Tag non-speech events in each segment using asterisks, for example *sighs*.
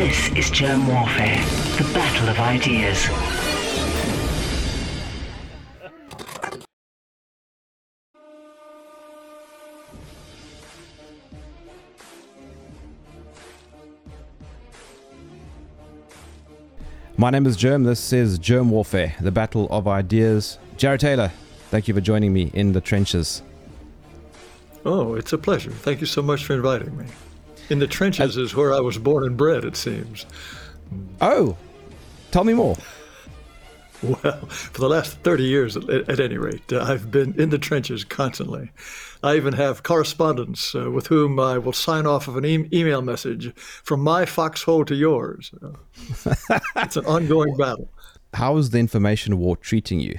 This is Jerm Warfare, the battle of ideas. My name is Jerm. This is Jerm Warfare, the battle of ideas. Jared Taylor, thank you for joining me in the trenches. Oh, it's a pleasure. Thank you so much for inviting me. In the trenches is where I was born and bred, it seems. Oh, tell me more. Well, for the last 30 years, at, at any rate, uh, I've been in the trenches constantly. I even have correspondents uh, with whom I will sign off of an e- email message from my foxhole to yours. Uh, it's an ongoing battle. How is the information war treating you?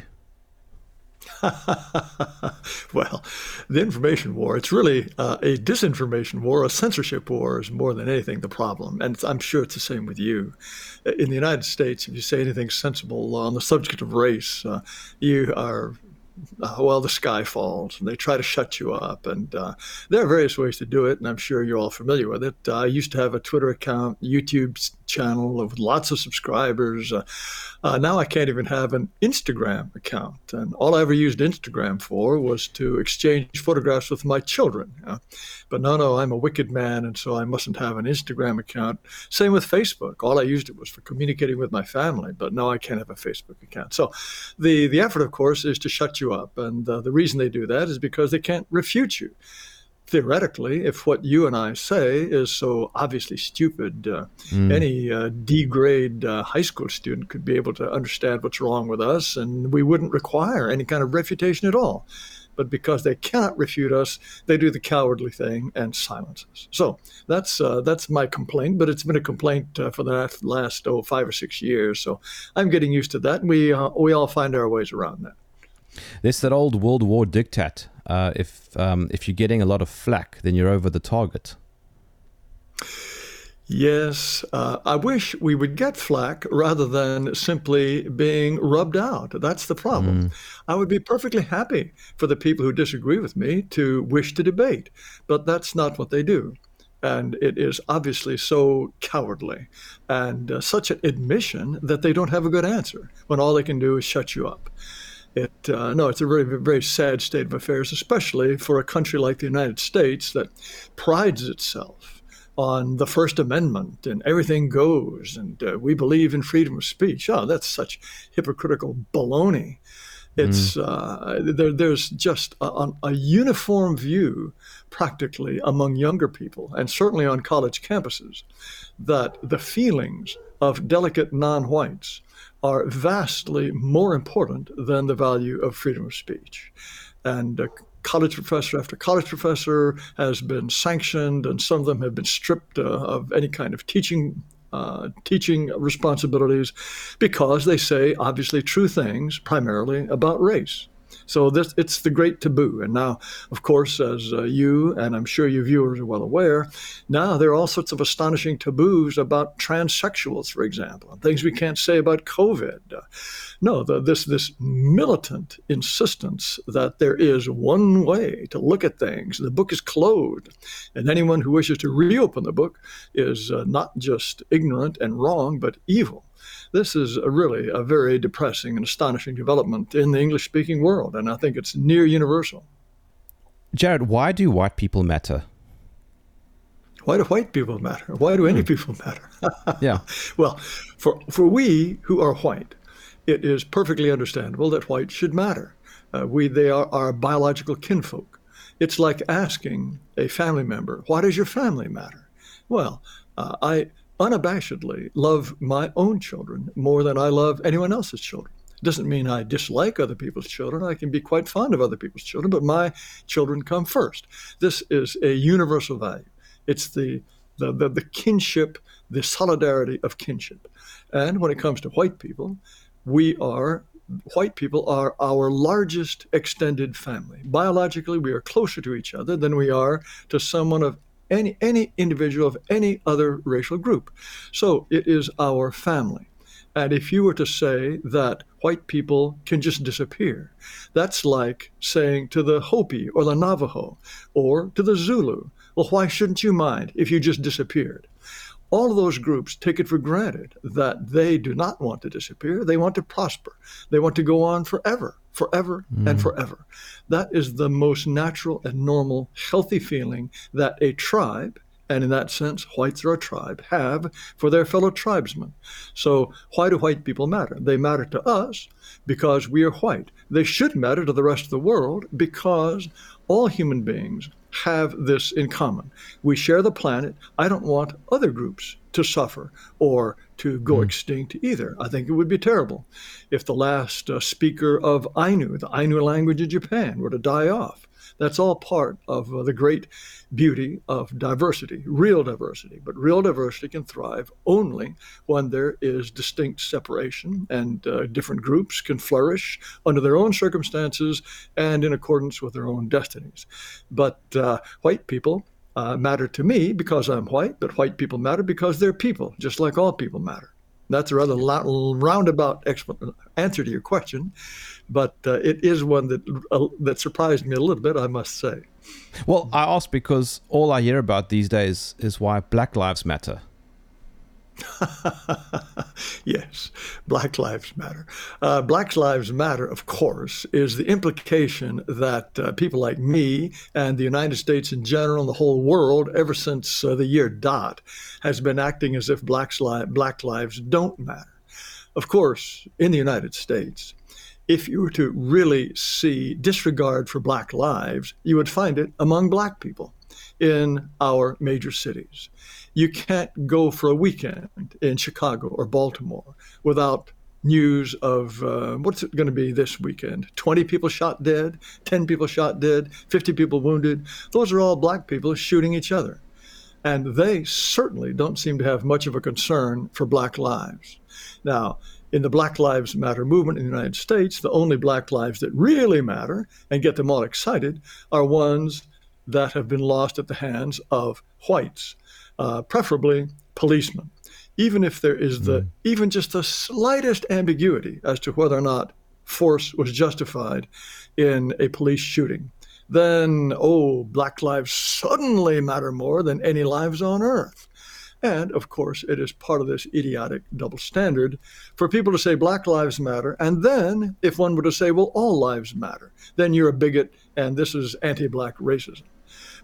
*laughs* well, the information war, it's really uh, a disinformation war, a censorship war is more than anything the problem. And I'm sure it's the same with you. In the United States, if you say anything sensible on the subject of race, uh, you are uh, well, the sky falls and they try to shut you up. And uh, there are various ways to do it, and I'm sure you're all familiar with it. Uh, I used to have a Twitter account, YouTube channel with lots of subscribers. Uh, uh, now I can't even have an Instagram account. And all I ever used Instagram for was to exchange photographs with my children. but no, no, I'm a wicked man, and so I mustn't have an Instagram account. Same with Facebook. All I used it was for communicating with my family, but now I can't have a Facebook account. So the, the effort, of course, is to shut you up. And uh, the reason they do that is because they can't refute you theoretically, if what you and I say is so obviously stupid, uh, mm. any uh, D grade uh, high school student could be able to understand what's wrong with us, and we wouldn't require any kind of refutation at all. But because they cannot refute us, they do the cowardly thing and silence us. So that's uh, that's my complaint. But it's been a complaint uh, for the last oh five or six years. So I'm getting used to that, and we uh, we all find our ways around that. There's that old World War diktat. Uh, if um, if you're getting a lot of flack, then you're over the target. Yes, uh, I wish we would get flack rather than simply being rubbed out. That's the problem. Mm. I would be perfectly happy for the people who disagree with me to wish to debate, but that's not what they do. And it is obviously so cowardly and uh, such an admission that they don't have a good answer when all they can do is shut you up. It uh, no, it's a very very sad state of affairs, especially for a country like the United States that prides itself on the First Amendment and everything goes, and uh, we believe in freedom of speech. Oh, that's such hypocritical baloney. It's mm. uh, there, there's just a, a, uniform view, practically among younger people, and certainly on college campuses, that the feelings of delicate non-whites are vastly more important than the value of freedom of speech. And uh, college professor after college professor has been sanctioned, and some of them have been stripped uh, of any kind of teaching. Uh, teaching responsibilities because they say obviously true things primarily about race. So this it's the great taboo. And now, of course, as uh, you and I'm sure your viewers are well aware, now there are all sorts of astonishing taboos about transsexuals, for example, and things we can't say about COVID. Uh, no, the, this this militant insistence that there is one way to look at things. The book is closed, and anyone who wishes to reopen the book is uh, not just ignorant and wrong, but evil this is a really a very depressing and astonishing development in the English speaking world, and I think it's near universal. Jared, why do white people matter? Why do white people matter? Why do any hmm. people matter? *laughs* yeah. *laughs* Well, for, for we who are white, it is perfectly understandable that white should matter. Uh, we, they are our biological kinfolk. It's like asking a family member, why does your family matter? Well, uh, I, unabashedly love my own children more than I love anyone else's children. Doesn't mean I dislike other people's children. I can be quite fond of other people's children, but my children come first. This is a universal value. It's the the, the, the kinship, the solidarity of kinship. And when it comes to white people, we are white people are our largest extended family. Biologically, we are closer to each other than we are to someone of any, any individual of any other racial group. So it is our family. And if you were to say that white people can just disappear, that's like saying to the Hopi or the Navajo or to the Zulu, well, why shouldn't you mind if you just disappeared? all of those groups take it for granted that they do not want to disappear. They want to prosper. They want to go on forever, forever, mm. and forever. That is the most natural and normal, healthy feeling that a tribe, and in that sense, whites are a tribe, have for their fellow tribesmen. So, why do white people matter? They matter to us because we are white. They should matter to the rest of the world because all human beings have this in common. We share the planet. I don't want other groups to suffer or to go mm. extinct either. I think it would be terrible if the last uh, speaker of Ainu, the Ainu language in Japan, were to die off. That's all part of uh, the great beauty of diversity, real diversity. But real diversity can thrive only when there is distinct separation and uh, different groups can flourish under their own circumstances and in accordance with their own destinies. But uh, white people uh, matter to me because I'm white, but white people matter because they're people, just like all people matter. That's a rather roundabout answer to your question, but uh, it is one that uh, that surprised me a little bit, I must say. Well, I ask because all I hear about these days is why Black Lives Matter. *laughs* yes, Black Lives Matter. Uh, Black Lives Matter, of course, is the implication that uh, people like me and the United States in general and the whole world, ever since uh, the year dot, has been acting as if Black's li- Black lives don't matter. Of course, in the United States, if you were to really see disregard for Black lives, you would find it among Black people in our major cities you can't go for a weekend in Chicago or Baltimore without news of uh, what's it going to be this weekend? 20 people shot dead 10 people shot dead 50 people wounded. Those are all black people shooting each other. And they certainly don't seem to have much of a concern for black lives. Now in the Black Lives Matter movement in the United States, the only black lives that really matter and get them all excited are ones that have been lost at the hands of whites uh, preferably policemen, even if there is the mm. even just the slightest ambiguity as to whether or not force was justified in a police shooting. Then, oh, black lives suddenly matter more than any lives on earth. And of course, it is part of this idiotic double standard for people to say Black Lives Matter. And then, if one were to say, well, all lives matter, then you're a bigot and this is anti Black racism.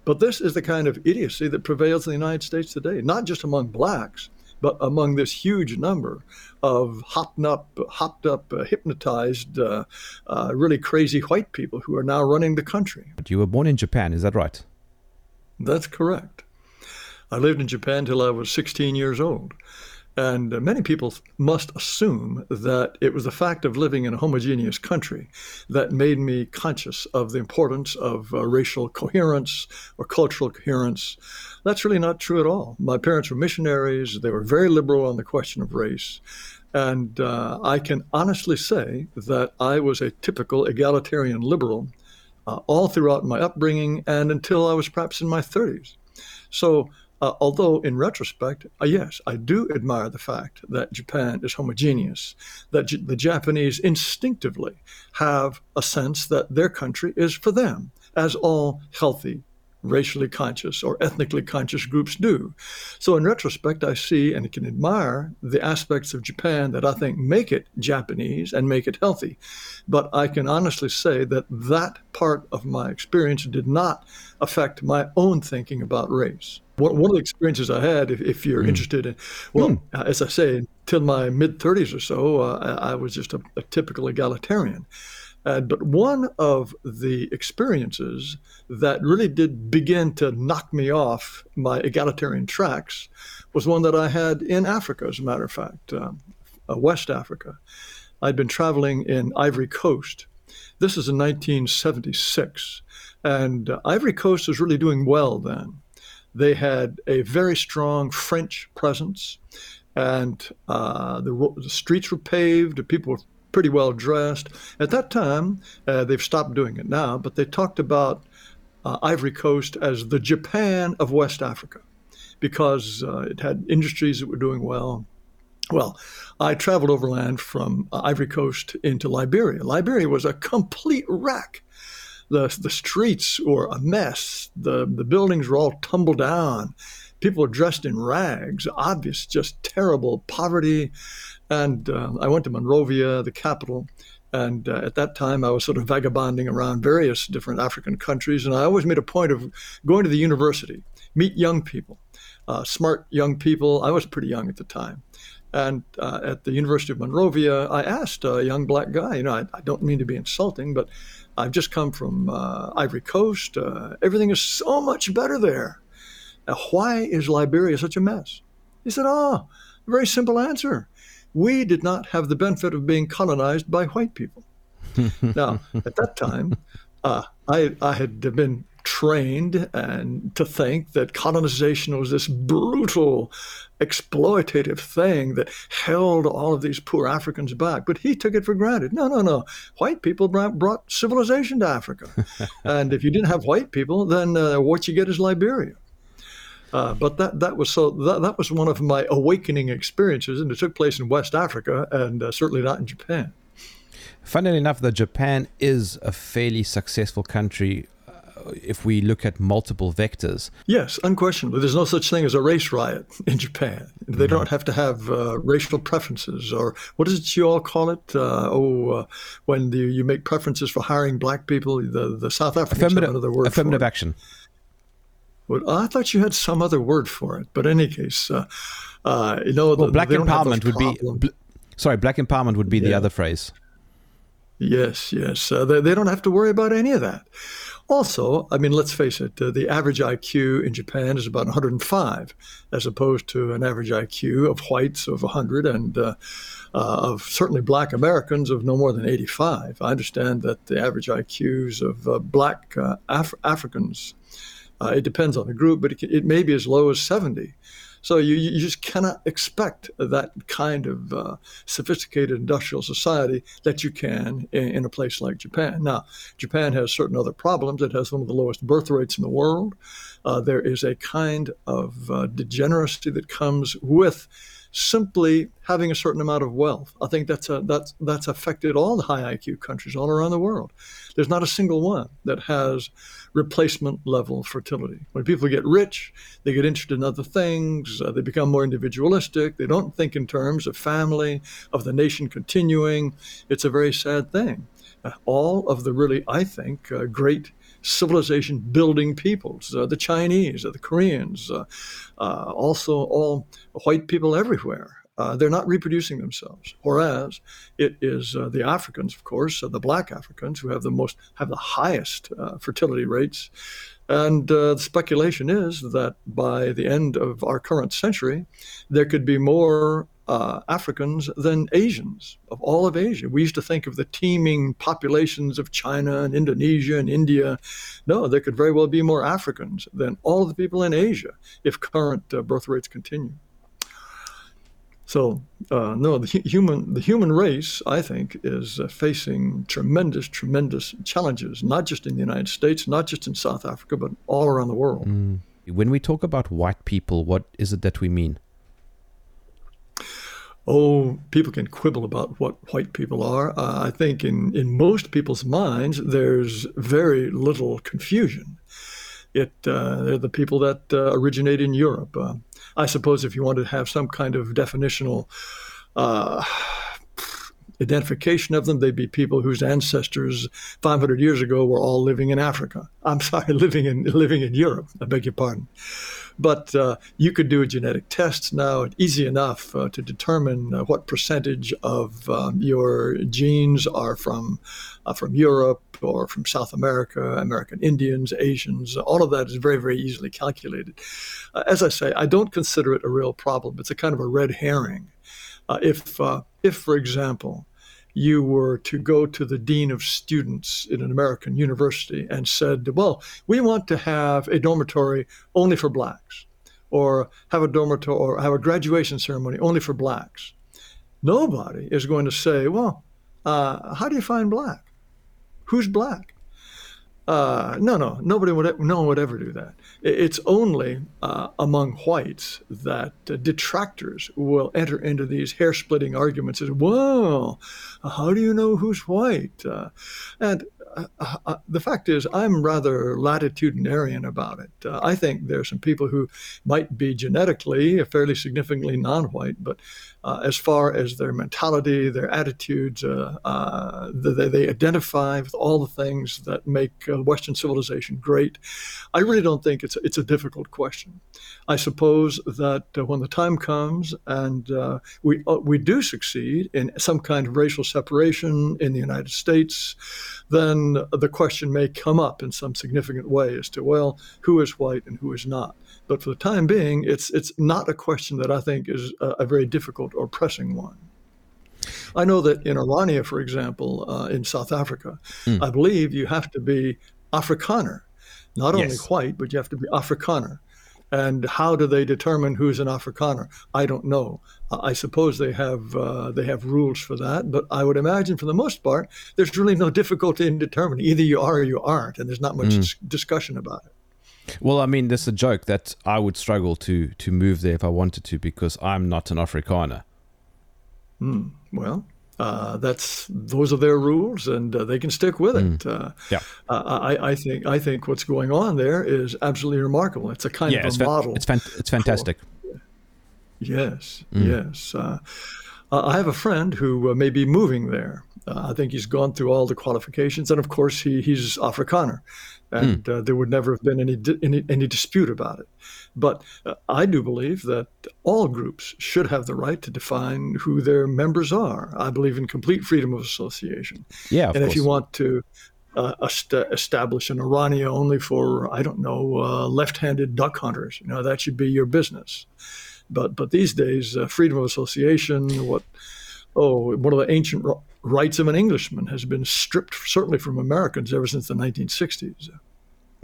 But this is the kind of idiocy that prevails in the United States today, not just among blacks, but among this huge number of hopped up, hopped up, uh, hypnotized, uh, uh, really crazy white people who are now running the country. But you were born in Japan, is that right? That's correct. I lived in Japan till I was 16 years old. And many people must assume that it was the fact of living in a homogeneous country that made me conscious of the importance of uh, racial coherence or cultural coherence. That's really not true at all. My parents were missionaries, they were very liberal on the question of race. And uh, I can honestly say that I was a typical egalitarian liberal uh, all throughout my upbringing and until I was perhaps in my 30s. So uh, although, in retrospect, uh, yes, I do admire the fact that Japan is homogeneous, that J- the Japanese instinctively have a sense that their country is for them, as all healthy, racially conscious or ethnically conscious groups do. So, in retrospect, I see and can admire the aspects of Japan that I think make it Japanese and make it healthy. But I can honestly say that that part of my experience did not affect my own thinking about race. One, of the experiences I had, if, if you're mm. interested in, well, mm. as I say, till my mid 30s or so, uh, I, I, was just a, a typical egalitarian. Uh, but one of the experiences that really did begin to knock me off my egalitarian tracks was one that I had in Africa, as a matter of fact, um, uh, West Africa. I'd been traveling in Ivory Coast. This is in 1976. And uh, Ivory Coast was really doing well then. They had a very strong French presence, and uh, the, the, streets were paved. People were pretty well dressed. At that time, uh, they've stopped doing it now, but they talked about uh, Ivory Coast as the Japan of West Africa because uh, it had industries that were doing well. Well, I traveled overland from uh, Ivory Coast into Liberia. Liberia was a complete wreck the, the streets were a mess. The, the buildings were all tumbled down. people were dressed in rags, obvious, just terrible poverty. And uh, I went to Monrovia, the capital, and uh, at that time, I was sort of vagabonding around various different African countries. And I always made a point of going to the university, meet young people, uh, smart young people. I was pretty young at the time. And uh, at the University of Monrovia, I asked a young black guy, you know, I, I don't mean to be insulting, but I've just come from uh, Ivory Coast. Uh, everything is so much better there. why is Liberia such a mess? He said, Oh, very simple answer we did not have the benefit of being colonized by white people. *laughs* now, at that time, uh, I, I had been trained and to think that colonization was this brutal, exploitative thing that held all of these poor Africans back. But he took it for granted. No, no, no. White people brought civilization to Africa, *laughs* and if you didn't have white people, then uh, what you get is Liberia. Uh, but that that was so that, that was one of my awakening experiences, and it took place in West Africa, and uh, certainly not in Japan. Funnily enough, that Japan is a fairly successful country uh, if we look at multiple vectors. Yes, unquestionably. There's no such thing as a race riot *laughs* in Japan. They mm-hmm. don't have to have uh, racial preferences, or what is it you all call it? Uh, oh, uh, when the, you make preferences for hiring black people, the, the South Africans affirmative, have another word affirmative action. Well, I thought you had some other word for it, but in any case, uh, uh, you know, well, the, black empowerment would be. Bl- sorry, black empowerment would be yeah. the other phrase. Yes, yes, uh, they, they don't have to worry about any of that. Also, I mean, let's face it, uh, the average IQ in Japan is about 105, as opposed to an average IQ of whites of 100 and uh, uh, of certainly black Americans of no more than 85. I understand that the average IQs of uh, black uh, Af- Africans uh, it depends on the group, but it, it, may be as low as 70. So you, you just cannot expect that kind of uh, sophisticated industrial society that you can in, in, a place like Japan. Now, Japan has certain other problems. It has one of the lowest birth rates in the world. Uh, there is a kind of uh, degeneracy that comes with simply having a certain amount of wealth. I think that's a, that's that's affected all the high IQ countries all around the world. There's not a single one that has replacement level fertility. When people get rich, they get interested in other things. Uh, they become more individualistic. They don't think in terms of family, of the nation continuing. It's a very sad thing. Uh, all of the really, I think, uh, great civilization building peoples, uh, the Chinese, uh, the Koreans, uh, uh, also all white people everywhere. Uh, they're not reproducing themselves. Whereas it is the Africans, of course, the black Africans, who have the most have the highest fertility rates. And the speculation is that by the end of our current century, there could be more uh, Africans than Asians of all of Asia. We used to think of the teeming populations of China and Indonesia and India. No, there could very well be more Africans than all of the people in Asia if current uh, birth rates continue. So uh, no, the human the human race, I think, is uh, facing tremendous, tremendous challenges, not just in the United States, not just in South Africa, but all around the world. Mm. When we talk about white people, what is it that we mean? Oh, people can quibble about what white people are. Uh, I think in, in most people's minds, there's very little confusion. It, uh, they're the people that uh, originate in Europe. Uh, I suppose if you wanted to have some kind of definitional uh, identification of them, they'd be people whose ancestors 500 years ago were all living in Africa. I'm *laughs* sorry, living in living in Europe. I beg your pardon. But uh, you could do a genetic test now, easy enough uh, to determine uh, what percentage of um, your genes are from uh, from Europe or from South America, American Indians, Asians. All of that is very, very easily calculated. Uh, as I say, I don't consider it a real problem. It's a kind of a red herring. Uh, if, if, for example, you were to go to the dean of students in an American university and said, well, we want to have a dormitory only for blacks, or have a dormitory or have a graduation ceremony only for blacks. Nobody is going to say, well, uh, how do you find black? Who's black? Uh, no, no, nobody would, no one would ever do that. It's only uh, among whites that uh, detractors will enter into these hair-splitting arguments. As well, how do you know who's white? Uh, and uh, uh, the fact is, I'm rather latitudinarian about it. Uh, I think there are some people who might be genetically fairly significantly non-white, but uh, as far as their mentality, their attitudes, uh, uh, they, they, identify with all the things that make Western civilization great. I really don't think it's it's a difficult question. I suppose that when the time comes and we we do succeed in some kind of racial separation in the United States, then the question may come up in some significant way as to well, who is white and who is not. But for the time being, it's it's not a question that I think is a, a very difficult or pressing one. I know that in Orania, for example, uh, in South Africa, mm. I believe you have to be Afrikaner, not yes. only white, but you have to be Afrikaner. And how do they determine who's an Afrikaner? I don't know. I suppose they have uh, they have rules for that, but I would imagine for the most part, there's really no difficulty in determining. Either you are or you aren't, and there's not much mm. discussion about it. Well, I mean, there's a joke that I would struggle to to move there if I wanted to because I'm not an Afrikaner. Mm, well, uh, that's those are their rules, and uh, they can stick with it. Mm. Uh, yeah, I, I, think I think what's going on there is absolutely remarkable. It's a kind yeah, of a fa- model. It's fan- it's fantastic. For, yes, mm. yes. Uh, I have a friend who uh, may be moving there. Uh, I think he's gone through all the qualifications, and of course, he, he's Afrikaner and mm. uh, there would never have been any, any, any dispute about it. But uh, I do believe that all groups should have the right to define who their members are. I believe in complete freedom of association. Yeah, and course. if you want to uh, establish an Orania only for I don't know uh, left-handed duck hunters, you know that should be your business. But but these days, uh, freedom of association, what oh, one of the ancient rights of an Englishman has been stripped, certainly from Americans, ever since the 1960s.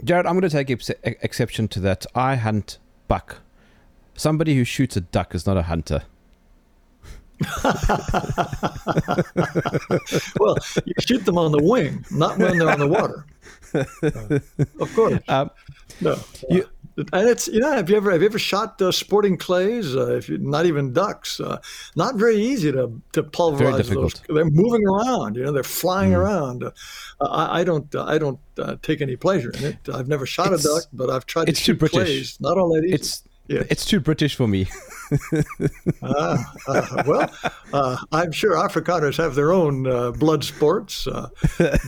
Jared, I'm going to take ex- exception to that. I hunt buck. Somebody who shoots a duck is not a hunter. *laughs* well, you shoot them on the wing, not when they're on the water. Uh, *laughs* of course. Um, no. You, and it's you know have you ever have you ever shot uh, sporting clays? Uh, if you, not even ducks, uh, not very easy to to pulverize those. They're moving around. You know, they're flying mm. around. Uh, I, I, don't I don't uh, take any pleasure in it. I've never shot it's, a duck, but I've tried to shoot clays. Not all that easy. It's Yes. It's too British for me. *laughs* uh, uh, well, uh, I'm sure Afrikaners have their own uh, blood sports, uh,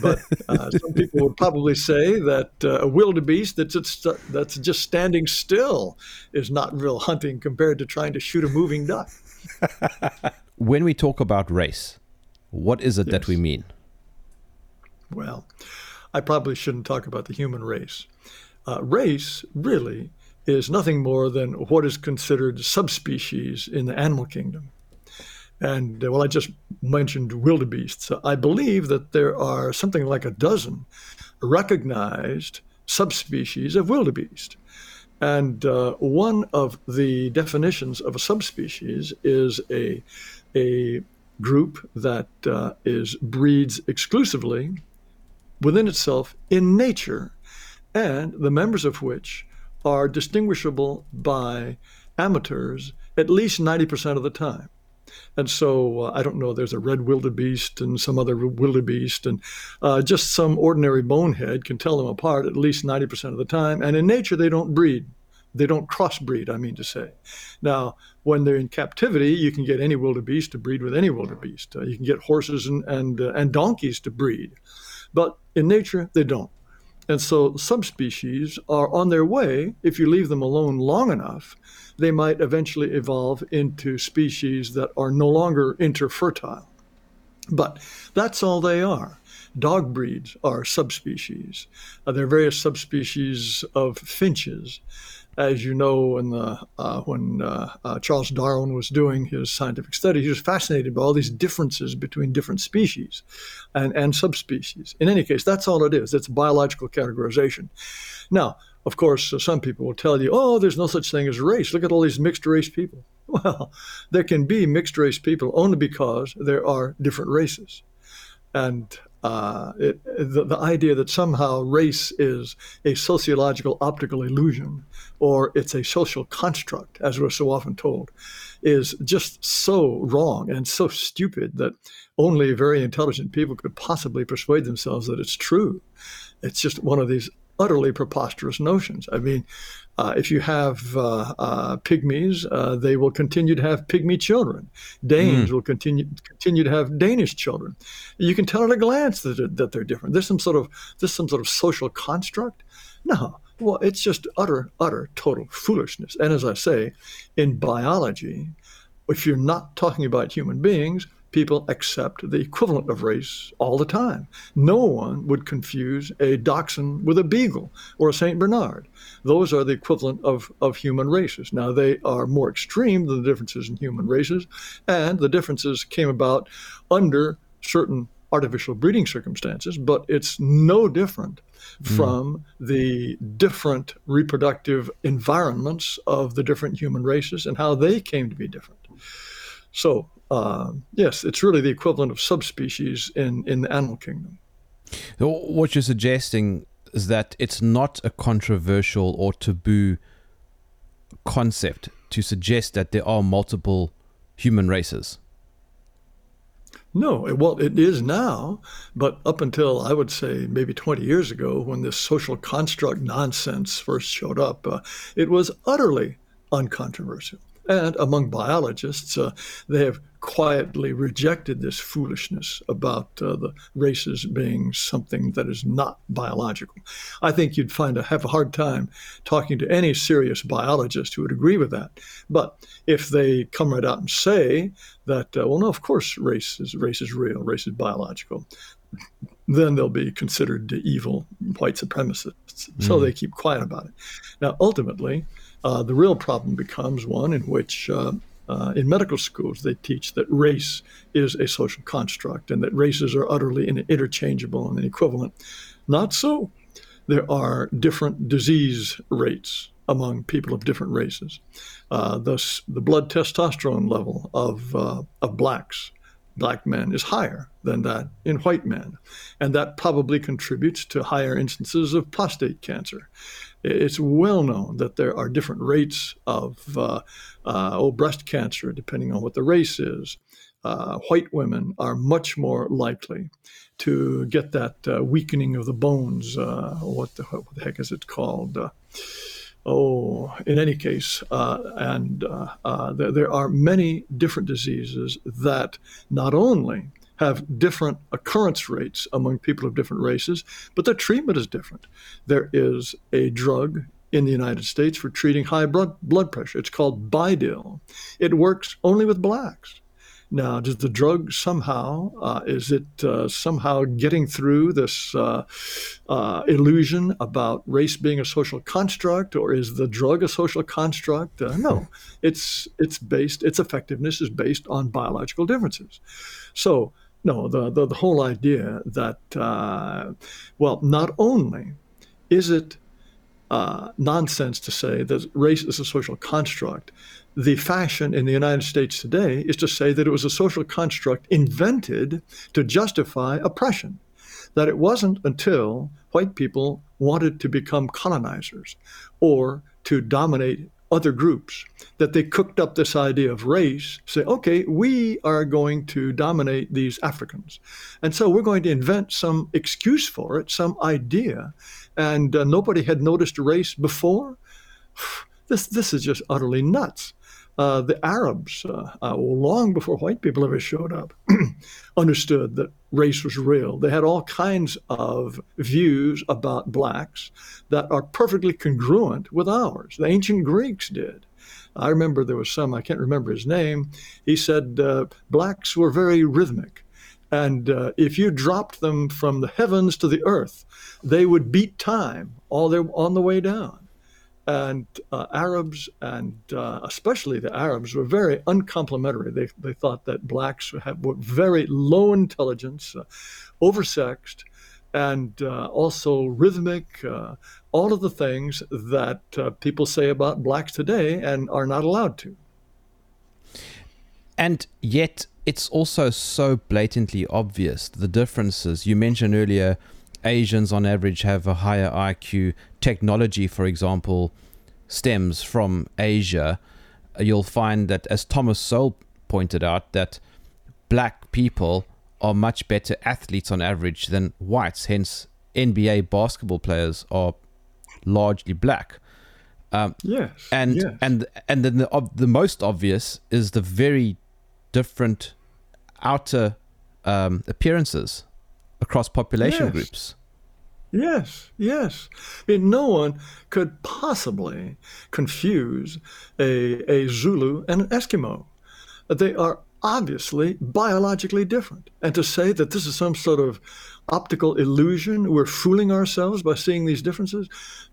but uh, some people would probably say that a wildebeest that's just, that's just standing still is not real hunting compared to trying to shoot a moving duck. when we talk about race, what is it yes. that we mean? Well, I probably shouldn't talk about the human race. race really is nothing more than what is considered subspecies in the animal kingdom. And uh, well, I just mentioned wildebeests. I believe that there are something like a dozen recognized subspecies of wildebeest. And uh, one of the definitions of a subspecies is a, a group that uh, is breeds exclusively within itself in nature, and the members of which are distinguishable by amateurs at least 90% of the time. And so uh, I don't know, there's a red wildebeest and some other wildebeest, and uh, just some ordinary bonehead can tell them apart at least 90% of the time. And in nature, they don't breed. They don't crossbreed, I mean to say. Now, when they're in captivity, you can get any wildebeest to breed with any wildebeest. Uh, you can get horses and, and, uh, and donkeys to breed. But in nature, they don't. And so subspecies are on their way. If you leave them alone long enough, they might eventually evolve into species that are no longer interfertile. But that's all they are. Dog breeds are subspecies. Uh, there are various subspecies of finches as you know, when, the, uh, when uh, uh, Charles Darwin was doing his scientific study, he was fascinated by all these differences between different species and, and subspecies. In any case, that's all it is. It's biological categorization. Now, of course, uh, some people will tell you, oh, there's no such thing as race. Look at all these mixed race people. *laughs* Well, there can be mixed race people only because there are different races. And uh, it, the, the idea that somehow race is a sociological optical illusion or it's a social construct, as we're so often told, is just so wrong and so stupid that only very intelligent people could possibly persuade themselves that it's true. It's just one of these utterly preposterous notions. I mean, uh, if you have uh, uh, pygmies, uh, they will continue to have pygmy children. Danes mm. will continue continue to have Danish children. You can tell at a glance that, that they're different. There's some sort of this some sort of social construct. No, well, it's just utter, utter, total foolishness. And as I say, in biology, if you're not talking about human beings, people accept the equivalent of race all the time. No one would confuse a dachshund with a beagle or a St. Bernard. Those are the equivalent of, of human races. Now, they are more extreme than the differences in human races, and the differences came about under certain artificial breeding circumstances, but it's no different mm. from the different reproductive environments of the different human races and how they came to be different. So, uh, yes, it's really the equivalent of subspecies in, in the animal kingdom. So what you're suggesting is that it's not a controversial or taboo concept to suggest that there are multiple human races. No, well, it is now, but up until I would say maybe 20 years ago, when this social construct nonsense first showed up, uh, it was utterly uncontroversial. And among biologists, uh, they have quietly rejected this foolishness about uh, the races being something that is not biological. I think you'd find a, have a hard time talking to any serious biologist who would agree with that. But if they come right out and say that, uh, well, no, of course, race is race is real, race is biological, then they'll be considered evil white supremacists. Mm. So they keep quiet about it. Now, ultimately, uh, the real problem becomes one in which, uh, uh, in medical schools, they teach that race is a social construct and that races are utterly interchangeable and equivalent. Not so. There are different disease rates among people of different races. Uh, thus, the blood testosterone level of, uh, of blacks black men is higher than that in white men. And that probably contributes to higher instances of prostate cancer. It's well known that there are different rates of uh, uh, oh, breast cancer, depending on what the race is. Uh, white women are much more likely to get that uh, weakening of the bones. Uh, what, the, what the heck is it called? Uh, oh, in any case, uh, and uh, uh, there, there, are many different diseases that not only have different occurrence rates among people of different races, but their treatment is different. There is a drug in the United States for treating high blood, blood pressure. It's called Bidil. It works only with blacks. Now, does the drug somehow, uh, is it uh, somehow getting through this uh, uh, illusion about race being a social construct, or is the drug a social construct? Uh, no, *laughs* it's, it's based, its effectiveness is based on biological differences. So, no, the, the, the whole idea that, uh, well, not only is it uh, nonsense to say that race is a social construct. The fashion in the United States today is to say that it was a social construct invented to justify oppression. That it wasn't until white people wanted to become colonizers or to dominate other groups that they cooked up this idea of race say okay we are going to dominate these africans. And so we're going to invent some excuse for it some idea. And uh, nobody had noticed race before? *sighs* This this is just utterly nuts uh, the Arabs, uh, uh, long before white people ever showed up, *clears throat* understood that race was real. They had all kinds of views about blacks that are perfectly congruent with ours. The ancient Greeks did. I remember there was some, I can't remember his name. He said uh, blacks were very rhythmic. And uh, if you dropped them from the heavens to the earth, they would beat time all their, on the way down. And uh, Arabs, and uh, especially the Arabs, were very uncomplimentary. They, they thought that blacks were very low intelligence, uh, oversexed, and uh, also rhythmic, uh, all of the things that uh, people say about blacks today and are not allowed to. And yet, it's also so blatantly obvious the differences. You mentioned earlier Asians on average have a higher IQ. Technology, for example, stems from Asia. You'll find that, as Thomas Sowell pointed out, that black people are much better athletes on average than whites. Hence, NBA basketball players are largely black. Um, yes, and yes. and and then the the most obvious is the very different outer um, appearances across population yes. groups. Yes, yes. I mean, no one could possibly confuse a, a Zulu and an Eskimo. They are obviously biologically different. And to say that this is some sort of optical illusion, we're fooling ourselves by seeing these differences,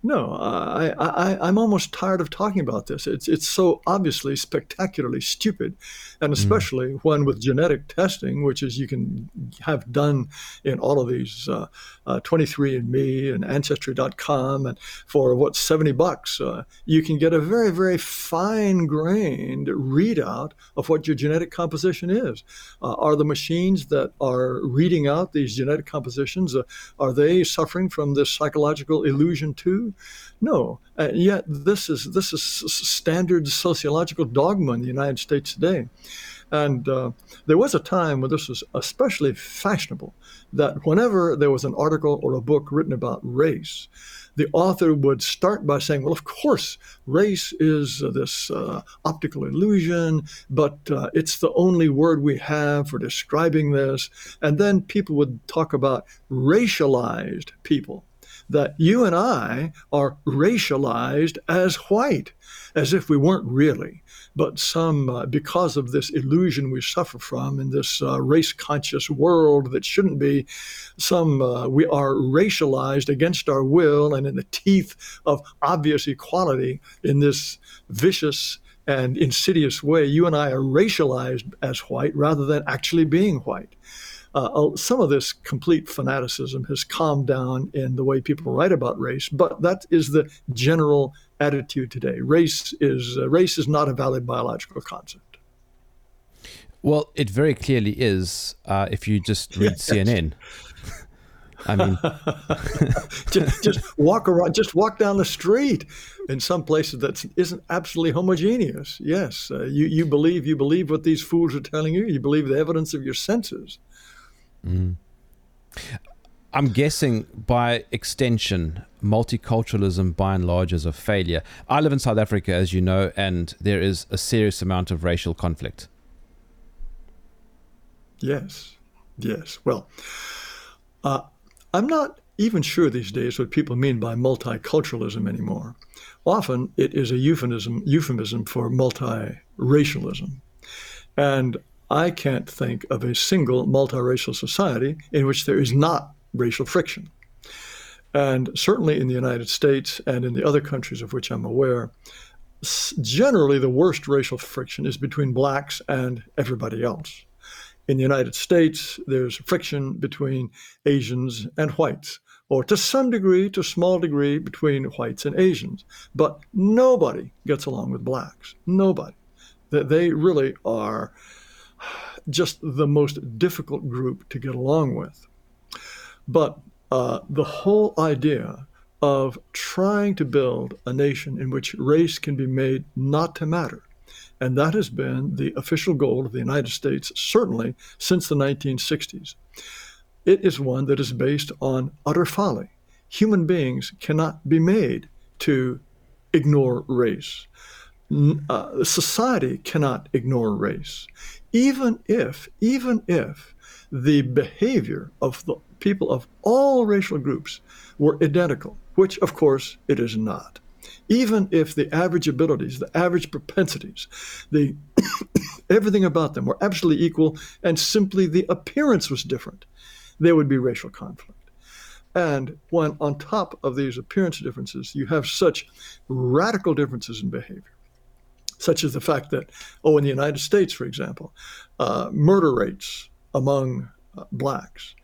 no, I, I, I'm almost tired of talking about this. It's, it's so obviously spectacularly stupid. And hmm. especially mm. when with genetic testing, which is you can have done in all of these uh, uh, 23andMe and Ancestry.com, and for what, 70 bucks, uh, you can get a very, very fine grained readout of what your genetic composition is. Uh, are the machines that are reading out these genetic compositions, uh, are they suffering from this psychological illusion too? No, uh, yet this is this is standard sociological dogma in the United States today. And uh, there was a time when this was especially fashionable that whenever there was an article or a book written about race, the author would start by saying, Well, of course, race is uh, this uh, optical illusion, but uh, it's the only word we have for describing this. And then people would talk about racialized people that you and I are racialized as white, as if we weren't really. But some, uh, because of this illusion we suffer from in this uh, race conscious world that shouldn't be, some uh, we are racialized against our will and in the teeth of obvious equality in this vicious and insidious way. You and I are racialized as white rather than actually being white uh, some of this complete fanaticism has calmed down in the way people write about race, but that is the general attitude today. Race is uh, race is not a valid biological concept. Well, it very clearly is uh, if you just *laughs* read yes. CNN. *laughs* I mean, *laughs* just, just, walk around, just walk down the street. In some places that isn't absolutely homogeneous. Yes, uh, you you believe you believe what these fools are telling you. You believe the evidence of your senses. Mm. I'm guessing by extension, multiculturalism by and large is a failure. I live in South Africa, as you know, and there is a serious amount of racial conflict. Yes, yes. Well, uh, I'm not even sure these days what people mean by multiculturalism anymore. Often it is a euphemism, euphemism for multiracialism. And I can't think of a single multiracial society in which there is not racial friction. And certainly in the United States and in the other countries of which I'm aware, generally the worst racial friction is between blacks and everybody else. In the United States, there's friction between Asians and whites, or to some degree, to a small degree, between whites and Asians. But nobody gets along with blacks. Nobody. They really are just the most difficult group to get along with. But uh, the whole idea of trying to build a nation in which race can be made not to matter. And that has been the official goal of the United States, certainly since the 1960s. It is one that is based on utter folly. Human beings cannot be made to ignore race. Uh, society cannot ignore race even if, even if the behavior of the people of all racial groups were identical, which of course it is not. Even if the average abilities, the average propensities, the *coughs* everything about them were absolutely equal and simply the appearance was different, there would be racial conflict. And when on top of these appearance differences, you have such radical differences in behavior, such as the fact that, oh, in the United States, for example, uh, murder rates among uh, blacks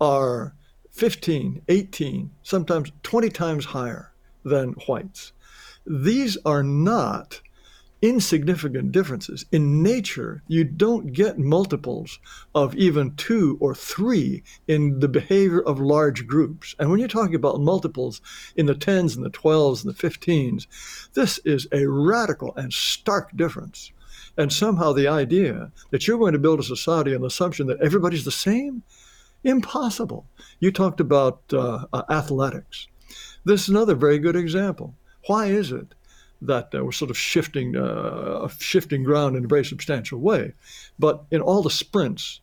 are 15, 18, sometimes 20 times higher than whites. These are not insignificant differences. In nature, you don't get multiples of even two or three in the behavior of large groups. And when you're talking about multiples in the 10s and the 12s and the 15s, this is a radical and stark difference. And somehow the idea that you're going to build a society on the assumption that everybody's the same, impossible. You talked about uh, uh, athletics. This is another very good example. Why is it that uh, we're sort of shifting uh, shifting ground in a very substantial way. But in all the sprints,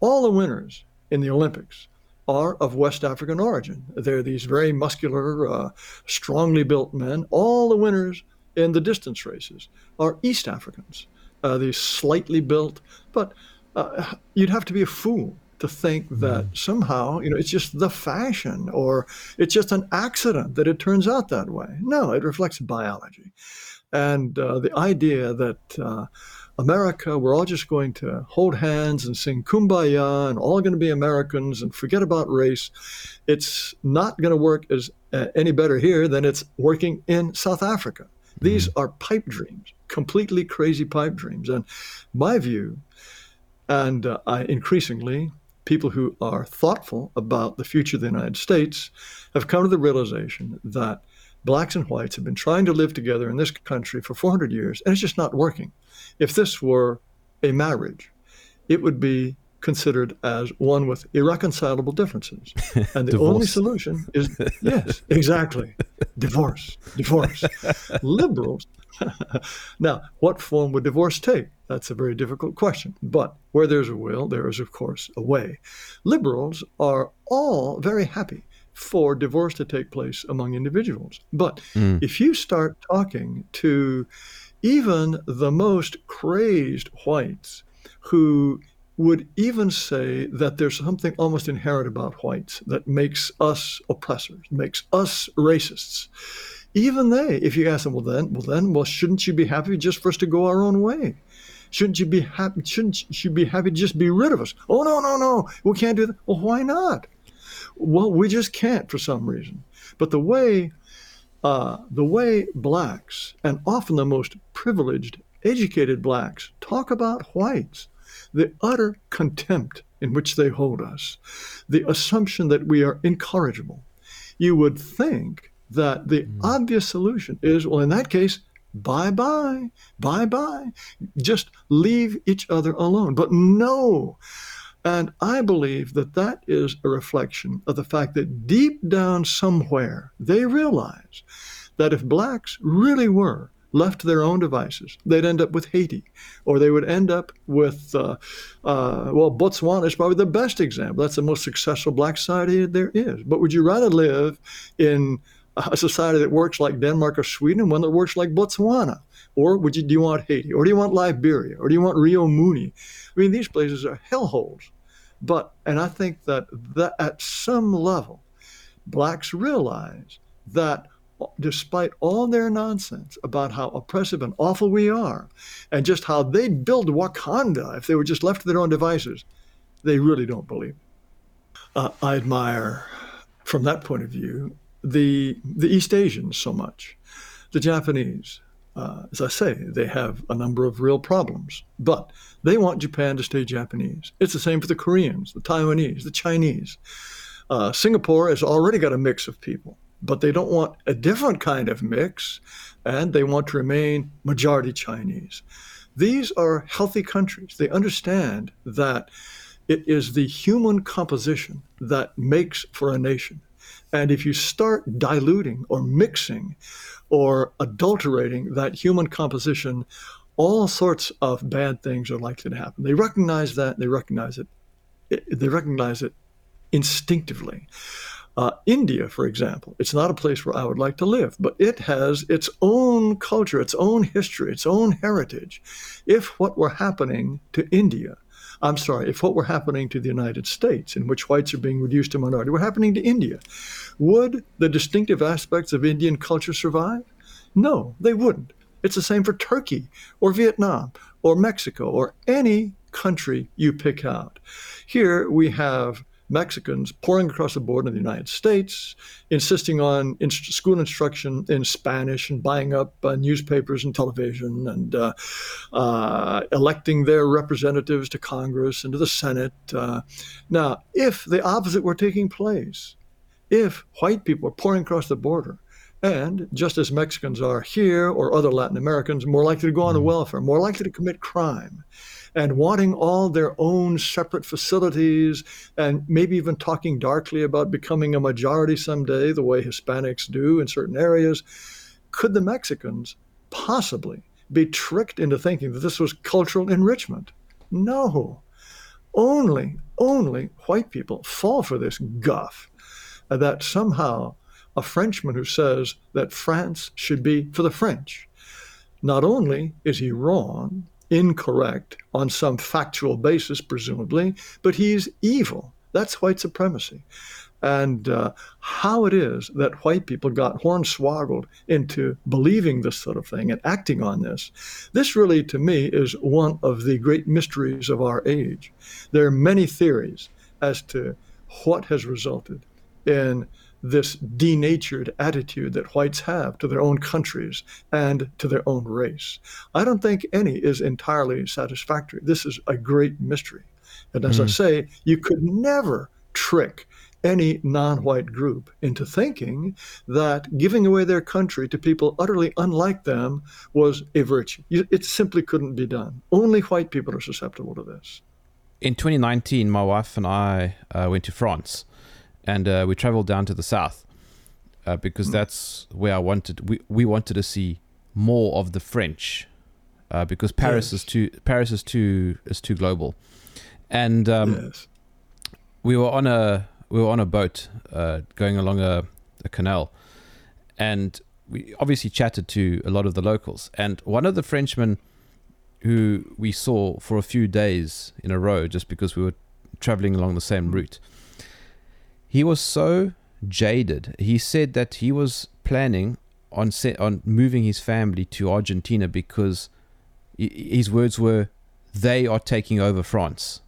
all the winners in the Olympics are of West African origin. They're these very muscular, uh, strongly built men. All the winners in the distance races are East Africans. Uh, these slightly built, but uh, you'd have to be a fool to think that mm. somehow, you know, it's just the fashion or it's just an accident that it turns out that way. No, it reflects biology. And uh, the idea that uh, America, we're all just going to hold hands and sing kumbaya and all going to be Americans and forget about race, it's not going to work as uh, any better here than it's working in South Africa. These mm. are pipe dreams, completely crazy pipe dreams. And my view, and uh, I increasingly people who are thoughtful about the future of the United States have come to the realization that blacks and whites have been trying to live together in this country for 400 years, and it's just not working. If this were a marriage, it would be considered as one with irreconcilable differences. *laughs* And the only solution is *laughs* yes, exactly. Divorce. Divorce. *laughs* Liberals. now, what form would divorce take? That's a very difficult question. But where there's a will, there is, of course, a way. Liberals are all very happy for divorce to take place among individuals. But mm. if you start talking to even the most crazed whites who would even say that there's something almost inherent about whites that makes us oppressors, makes us racists. Even they, if you ask them, well then, well then, well shouldn't you be happy just for us to go our own way? Shouldn't you be happy? Shouldn't you be happy to just be rid of us? Oh no, no, no, we can't do that. Well, why not? Well, we just can't for some reason. But the way, uh, the way blacks and often the most privileged, educated blacks talk about whites, the utter contempt in which they hold us, the assumption that we are incorrigible, you would think that the mm. obvious solution is well, in that case, bye bye, bye bye. Just leave each other alone. But no. And I believe that that is a reflection of the fact that deep down somewhere they realize that if blacks really were left to their own devices, they'd end up with Haiti, or they would end up with, uh, uh, well, Botswana is probably the best example. That's the most successful black society there is. But would you rather live in a society that works like Denmark or Sweden, one that works like Botswana? Or would you do you want Haiti? Or do you want Liberia? Or do you want Rio Muni? I mean, these places are hellholes. But and I think that that at some level, blacks realize that despite all their nonsense about how oppressive and awful we are, and just how they'd build Wakanda if they were just left to their own devices, they really don't believe. Uh, I admire, from that point of view, the the East Asians so much, the Japanese. Uh, as I say, they have a number of real problems, but they want Japan to stay Japanese. It's the same for the Koreans, the Taiwanese, the Chinese. Uh, Singapore has already got a mix of people, but they don't want a different kind of mix, and they want to remain majority Chinese. These are healthy countries. They understand that it is the human composition that makes for a nation. And if you start diluting or mixing or adulterating that human composition, all sorts of bad things are likely to happen. They recognize that. They recognize it. They recognize it instinctively. Uh, India, for example, it's not a place where I would like to live, but it has its own culture, its own history, its own heritage. If what were happening to India I'm sorry, if what were happening to the United States, in which whites are being reduced to minority, were happening to India, would the distinctive aspects of Indian culture survive? No, they wouldn't. It's the same for Turkey or Vietnam or Mexico or any country you pick out. Here we have Mexicans pouring across the border in the United States, insisting on school instruction in Spanish and buying up uh, newspapers and television and uh, uh, electing their representatives to Congress and to the Senate. Uh, now, if the opposite were taking place, if white people were pouring across the border, and just as Mexicans are here or other Latin Americans, more likely to go on the welfare, more likely to commit crime, and wanting all their own separate facilities, and maybe even talking darkly about becoming a majority someday, the way Hispanics do in certain areas, could the Mexicans possibly be tricked into thinking that this was cultural enrichment? No. Only, only white people fall for this guff uh, that somehow a Frenchman who says that France should be for the French. Not only is he wrong, incorrect on some factual basis, presumably, but he's evil. That's white supremacy. And uh, how it is that white people got hornswoggled into believing this sort of thing and acting on this, this really, to me, is one of the great mysteries of our age. There are many theories as to what has resulted in this denatured attitude that whites have to their own countries and to their own race. I don't think any is entirely satisfactory. This is a great mystery. And as mm. I say, you could never trick any non white group into thinking that giving away their country to people utterly unlike them was a virtue. It simply couldn't be done. Only white people are susceptible to this. In 2019, my wife and I uh, went to France and uh, we traveled down to the south uh, because mm. that's where I wanted. We we wanted to see more of the French uh, because Paris yes. is too Paris is too is too global, and um, yes. we were on a we were on a boat uh, going along a, a canal, and we obviously chatted to a lot of the locals, and one of the Frenchmen who we saw for a few days in a row just because we were traveling along the same route he was so jaded. He said that he was planning on on moving his family to Argentina because his words were, "They are taking over France."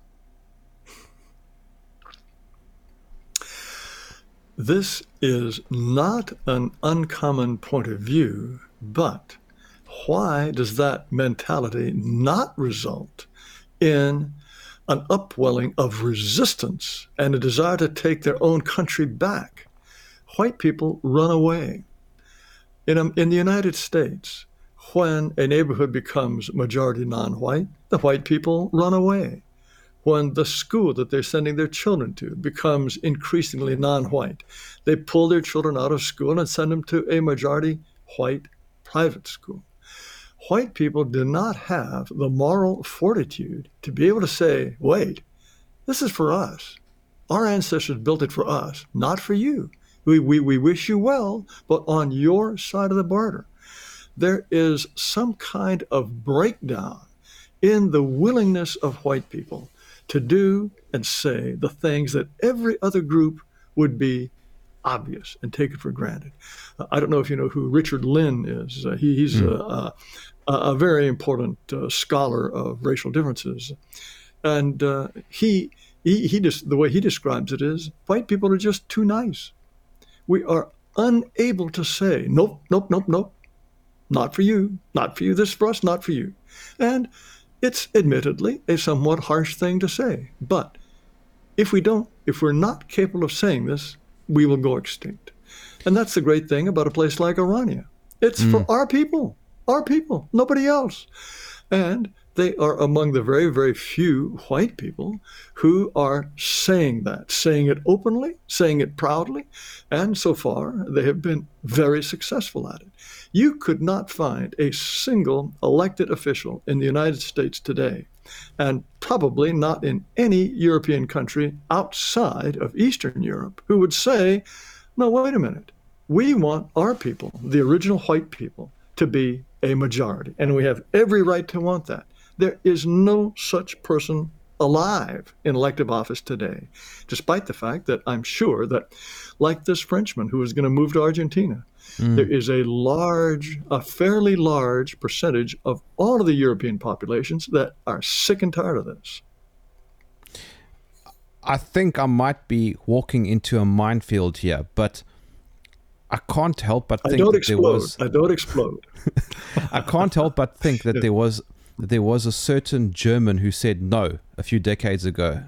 This is not an uncommon point of view, but why does that mentality not result in an upwelling of resistance and a desire to take their own country back. White people run away. In, um, in the United States, when a neighborhood becomes majority non white, the white people run away. When the school that they're sending their children to becomes increasingly non white, they pull their children out of school and send them to a majority white private school white people do not have the moral fortitude to be able to say, wait, this is for us. Our ancestors built it for us, not for you. We, we, we wish you well, but on your side of the border. There is some kind of breakdown in the willingness of white people to do and say the things that every other group would be obvious and take it for granted. Uh, I don't know if you know who Richard Lynn is. Uh, he, he's mm. a, a very important uh, scholar of racial differences, and uh, he he he just the way he describes it is white people are just too nice. We are unable to say nope, nope, nope, nope, not for you, not for you. This is for us, not for you, and it's admittedly a somewhat harsh thing to say, but if we don't, if we're not capable of saying this, we will go extinct. And that's the great thing about a place like Orania. It's mm. for our people our people, nobody else. And they are among the very, very few white people who are saying that, saying it openly, saying it proudly, and so far they have been very successful at it. You could not find a single elected official in the United States today, and probably not in any European country outside of Eastern Europe, who would say, no, wait a minute. We want our people, the original white people, to be a majority. And we have every right to want that. There is no such person alive in elective office today, despite the fact that I'm sure that, like this Frenchman who is going to move to Argentina, mm. there is a large, a fairly large percentage of all of the European populations that are sick and tired of this. I think I might be walking into a minefield here, but I can't help but think I don't that explode. there was. I don't explode. *laughs* I can't help but think that there was there was a certain German who said no a few decades ago.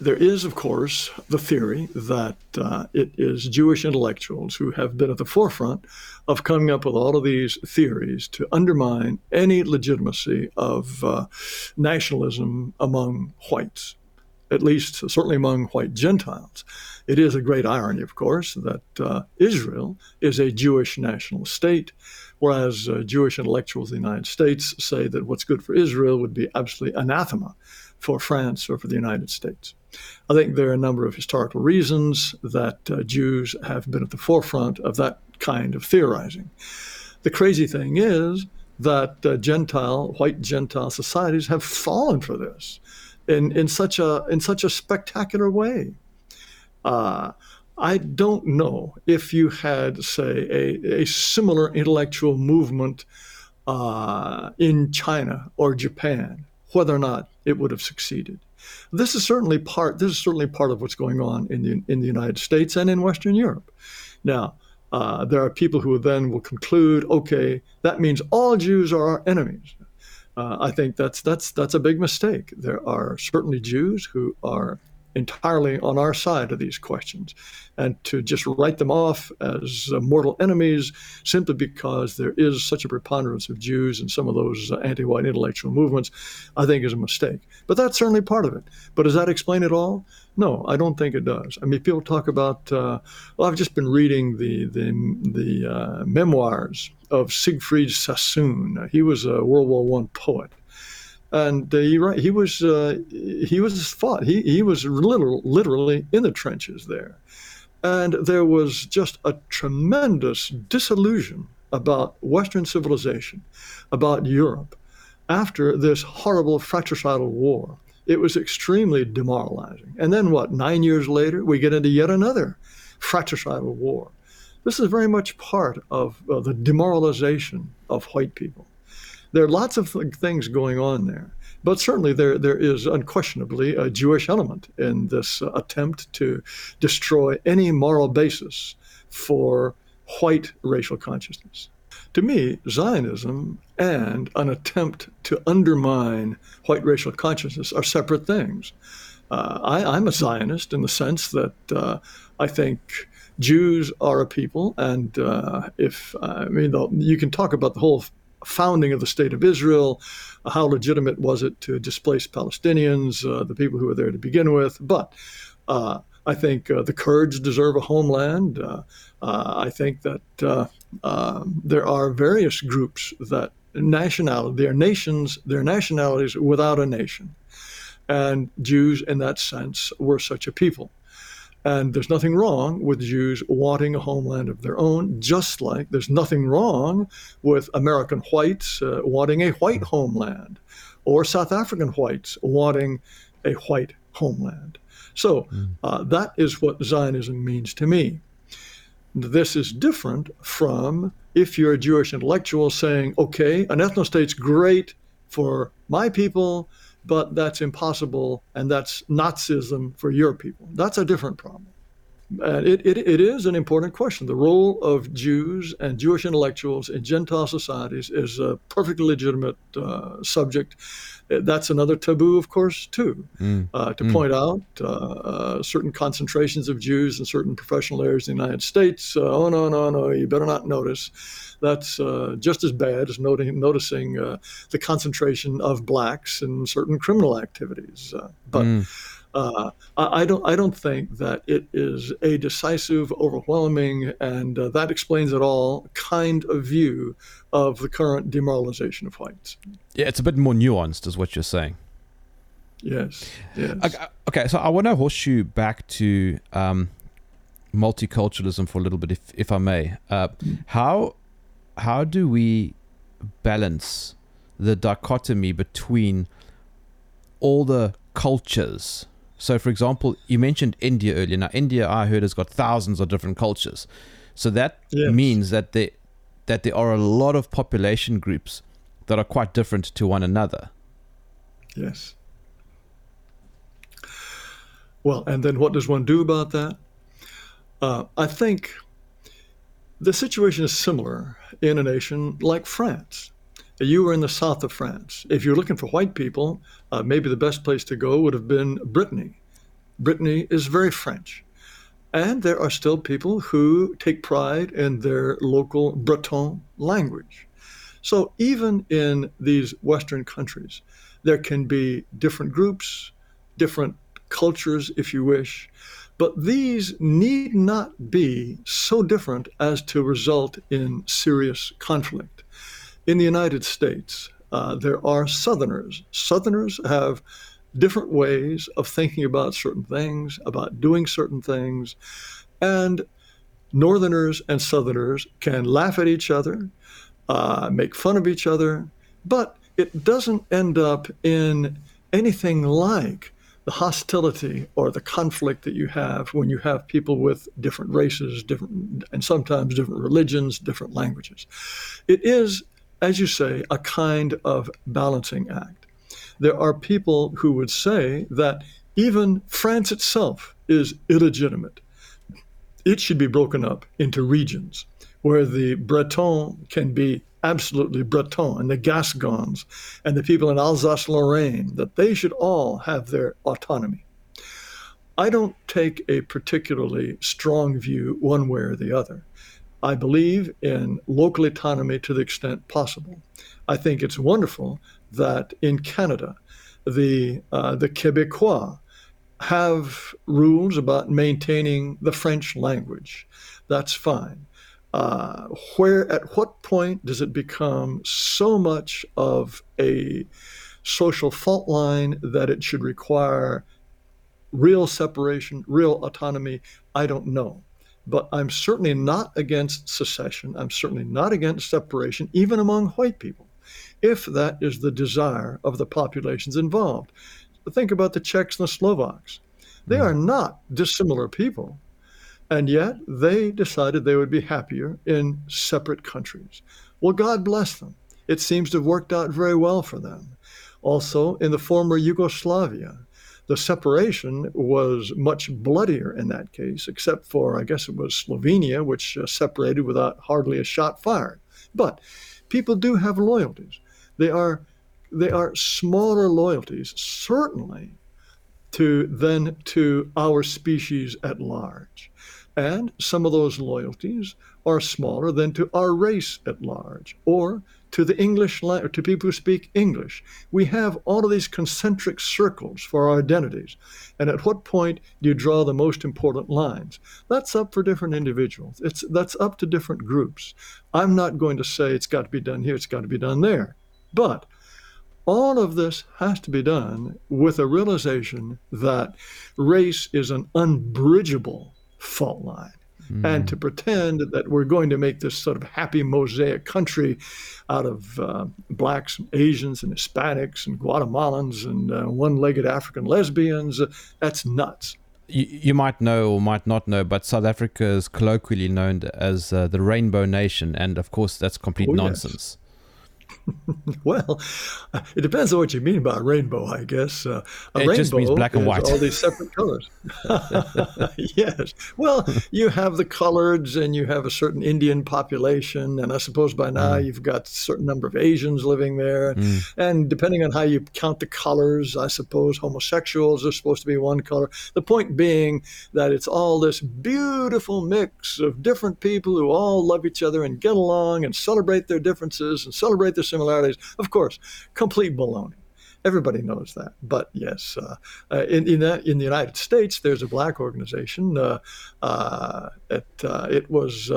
There is, of course, the theory that uh, it is Jewish intellectuals who have been at the forefront of coming up with all of these theories to undermine any legitimacy of uh, nationalism among whites, at least certainly among white Gentiles. It is a great irony, of course, that uh, Israel is a Jewish national state, whereas uh, Jewish intellectuals in the United States say that what's good for Israel would be absolutely anathema for France or for the United States. I think there are a number of historical reasons that uh, Jews have been at the forefront of that kind of theorizing. The crazy thing is that uh, Gentile, white Gentile societies have fallen for this in, in such a in such a spectacular way. Uh, I don't know if you had, say, a, a similar intellectual movement uh, in China or Japan, whether or not it would have succeeded. This is certainly part. This is certainly part of what's going on in the in the United States and in Western Europe. Now, uh, there are people who then will conclude, okay, that means all Jews are our enemies. Uh, I think that's that's that's a big mistake. There are certainly Jews who are entirely on our side of these questions. And to just write them off as uh, mortal enemies simply because there is such a preponderance of Jews in some of those uh, anti white intellectual movements, I think is a mistake. But that's certainly part of it. But does that explain it all? No, I don't think it does. I mean, people talk about, uh, well, I've just been reading the, the, the uh, memoirs of Siegfried Sassoon. He was a World War I poet and uh, he he was uh, he was fought. He he was literal, literally in the trenches there, and there was just a tremendous disillusion about Western civilization, about Europe, after this horrible fratricidal war. It was extremely demoralizing. And then what? Nine years later, we get into yet another fratricidal war. This is very much part of uh, the demoralization of white people there are lots of things going on there. But certainly, there there is unquestionably a Jewish element in this uh, attempt to destroy any moral basis for white racial consciousness. To me, Zionism and an attempt to undermine white racial consciousness are separate things. Uh, I, am a Zionist in the sense that uh, I think Jews are a people, and uh, if I mean, you can talk about the whole founding of the state of Israel. How legitimate was it to displace Palestinians, uh, the people who were there to begin with? But uh, I think uh, the Kurds deserve a homeland. Uh, uh, I think that uh, um, there are various groups that nationality, their nations, they're nationalities without a nation. And Jews, in that sense, were such a people. And there's nothing wrong with Jews wanting a homeland of their own, just like there's nothing wrong with American whites uh, wanting a white homeland or South African whites wanting a white homeland. So hmm. uh, that is what Zionism means to me. This is different from if you're a Jewish intellectual saying, okay, an ethno state's great for my people, but that's impossible and that's Nazism for your people. That's a different problem. And it, it, it is an important question. The role of Jews and Jewish intellectuals in Gentile societies is a perfectly legitimate uh, subject. That's another taboo, of course, too, mm. uh, to mm. point out uh, uh, certain concentrations of Jews in certain professional areas in the United States. Uh, oh, no, no, no, you better not notice that's uh, just as bad as noting, noticing uh, the concentration of blacks in certain criminal activities. Uh, but mm. Uh, I, I, don't. I don't think that it is a decisive, overwhelming, and uh, that explains it all kind of view of the current demoralization of whites. Yeah, it's a bit more nuanced, is what you're saying. Yes. Yes. Okay, okay so I want to horseshoe back to um, multiculturalism for a little bit, if if I may. Uh, mm. How how do we balance the dichotomy between all the cultures? So, for example, you mentioned India earlier. Now, India, I heard, has got thousands of different cultures. So that yes. means that there that there are a lot of population groups that are quite different to one another. Yes. Well, and then what does one do about that? Uh, I think the situation is similar in a nation like France. You were in the south of France. If you're looking for white people, uh, maybe the best place to go would have been Brittany. Brittany is very French. And there are still people who take pride in their local Breton language. So even in these Western countries, there can be different groups, different cultures, if you wish, but these need not be so different as to result in serious conflict. In the United States, uh, there are Southerners. Southerners have different ways of thinking about certain things, about doing certain things, and Northerners and Southerners can laugh at each other, uh, make fun of each other, but it doesn't end up in anything like the hostility or the conflict that you have when you have people with different races, different and sometimes different religions, different languages. It is, as you say, a kind of balancing act. There are people who would say that even France itself is illegitimate. It should be broken up into regions where the Breton can be absolutely Breton and the Gascons and the people in Alsace Lorraine, that they should all have their autonomy. I don't take a particularly strong view one way or the other. I believe in local autonomy to the extent possible. I think it's wonderful that in Canada, the, uh, the Quebecois have rules about maintaining the French language. That's fine uh, where at what point does it become so much of a social fault line that it should require real separation, real autonomy? I don't know. But I'm certainly not against secession. I'm certainly not against separation, even among white people, if that is the desire of the populations involved. Think about the Czechs and the Slovaks. They mm. are not dissimilar people. And yet they decided they would be happier in separate countries. Well, God bless them. It seems to have worked out very well for them. Also, in the former Yugoslavia, the separation was much bloodier in that case, except for, I guess it was Slovenia, which uh, separated without hardly a shot fired. But people do have loyalties. They are, they are smaller loyalties, certainly, to than to our species at large. And some of those loyalties are smaller than to our race at large or to the English to people who speak English. We have all of these concentric circles for our identities. And at what point do you draw the most important lines? That's up for different individuals. It's that's up to different groups. I'm not going to say it's got to be done here, it's got to be done there. But all of this has to be done with a realization that race is an unbridgeable fault line. Mm. And to pretend that we're going to make this sort of happy mosaic country out of uh, blacks and Asians and Hispanics and Guatemalans and uh, one legged African lesbians, uh, that's nuts. You, you, might know or might not know, but South Africa is colloquially known as uh, the Rainbow Nation. And of course, that's complete oh, nonsense. Yes. *laughs* well, it depends on what you mean by rainbow, I guess. Uh, a it rainbow just means black and white. All these separate colors. *laughs* yes. Well, you have the coloreds and you have a certain Indian population. And I suppose by now mm. you've got a certain number of Asians living there. Mm. And depending on how you count the colors, I suppose homosexuals are supposed to be one color. The point being that it's all this beautiful mix of different people who all love each other and get along and celebrate their differences and celebrate their similarities. Of course, complete baloney. Everybody knows that. But yes, uh, uh, in, in, that, in, the United States, there's a black organization. Uh, uh it, uh, it was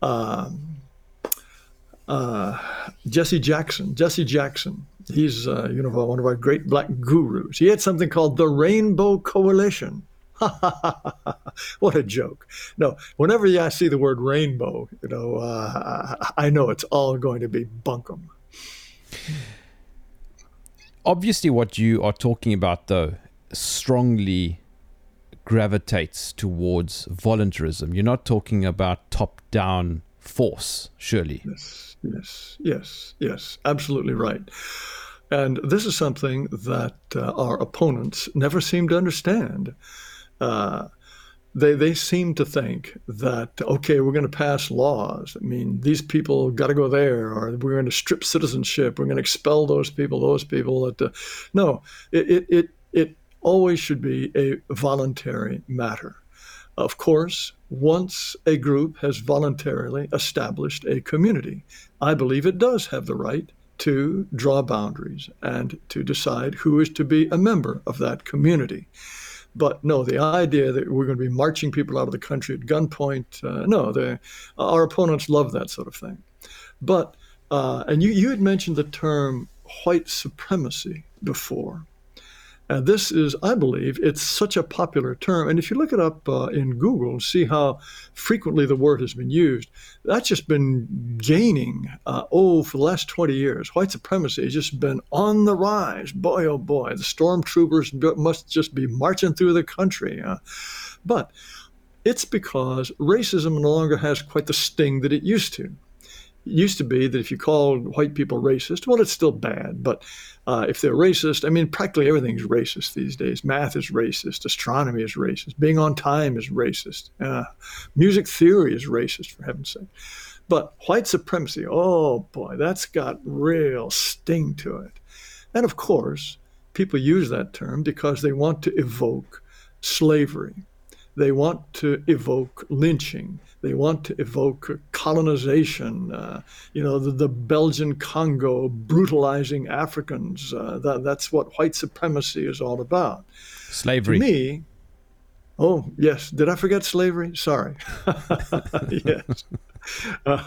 um, Jesse Jackson. Jesse Jackson. He's you know one of our great black gurus. He had something called the Rainbow Coalition. *laughs* what a joke. No, whenever I see the word rainbow, you know, uh, I know it's all going to be bunkum. Obviously, what you are talking about, though, strongly gravitates towards voluntarism. You're not talking about top down force, surely. Yes, yes, yes, yes, absolutely right. And this is something that uh, our opponents never seem to understand. Uh, they, they seem to think that, okay, we're going to pass laws. I mean, these people got to go there, or we're going to strip citizenship. We're going to expel those people, those people. That, uh, no, it, it, it, it always should be a voluntary matter. Of course, once a group has voluntarily established a community, I believe it does have the right to draw boundaries and to decide who is to be a member of that community. But no, the idea that we're going to be marching people out of the country at gunpoint, uh, no, our opponents love that sort of thing. But, uh, and you, you had mentioned the term white supremacy before. And this is, I believe, it's such a popular term. And if you look it up uh, in Google and see how frequently the word has been used, that's just been gaining, uh, oh, for the last 20 years. White supremacy has just been on the rise. Boy, oh boy, the stormtroopers must just be marching through the country. Uh, but it's because racism no longer has quite the sting that it used to used to be that if you called white people racist, well, it's still bad, but uh, if they're racist, I mean, practically everything's racist these days. Math is racist, astronomy is racist, being on time is racist, uh, music theory is racist, for heaven's sake. But white supremacy, oh boy, that's got real sting to it. And of course, people use that term because they want to evoke slavery. They want to evoke lynching. They want to evoke colonization, uh, you know, the, the, Belgian Congo brutalizing Africans. Uh, that, that's what white supremacy is all about. Slavery. To me, oh, yes. Did I forget slavery? Sorry. *laughs* yes. Uh,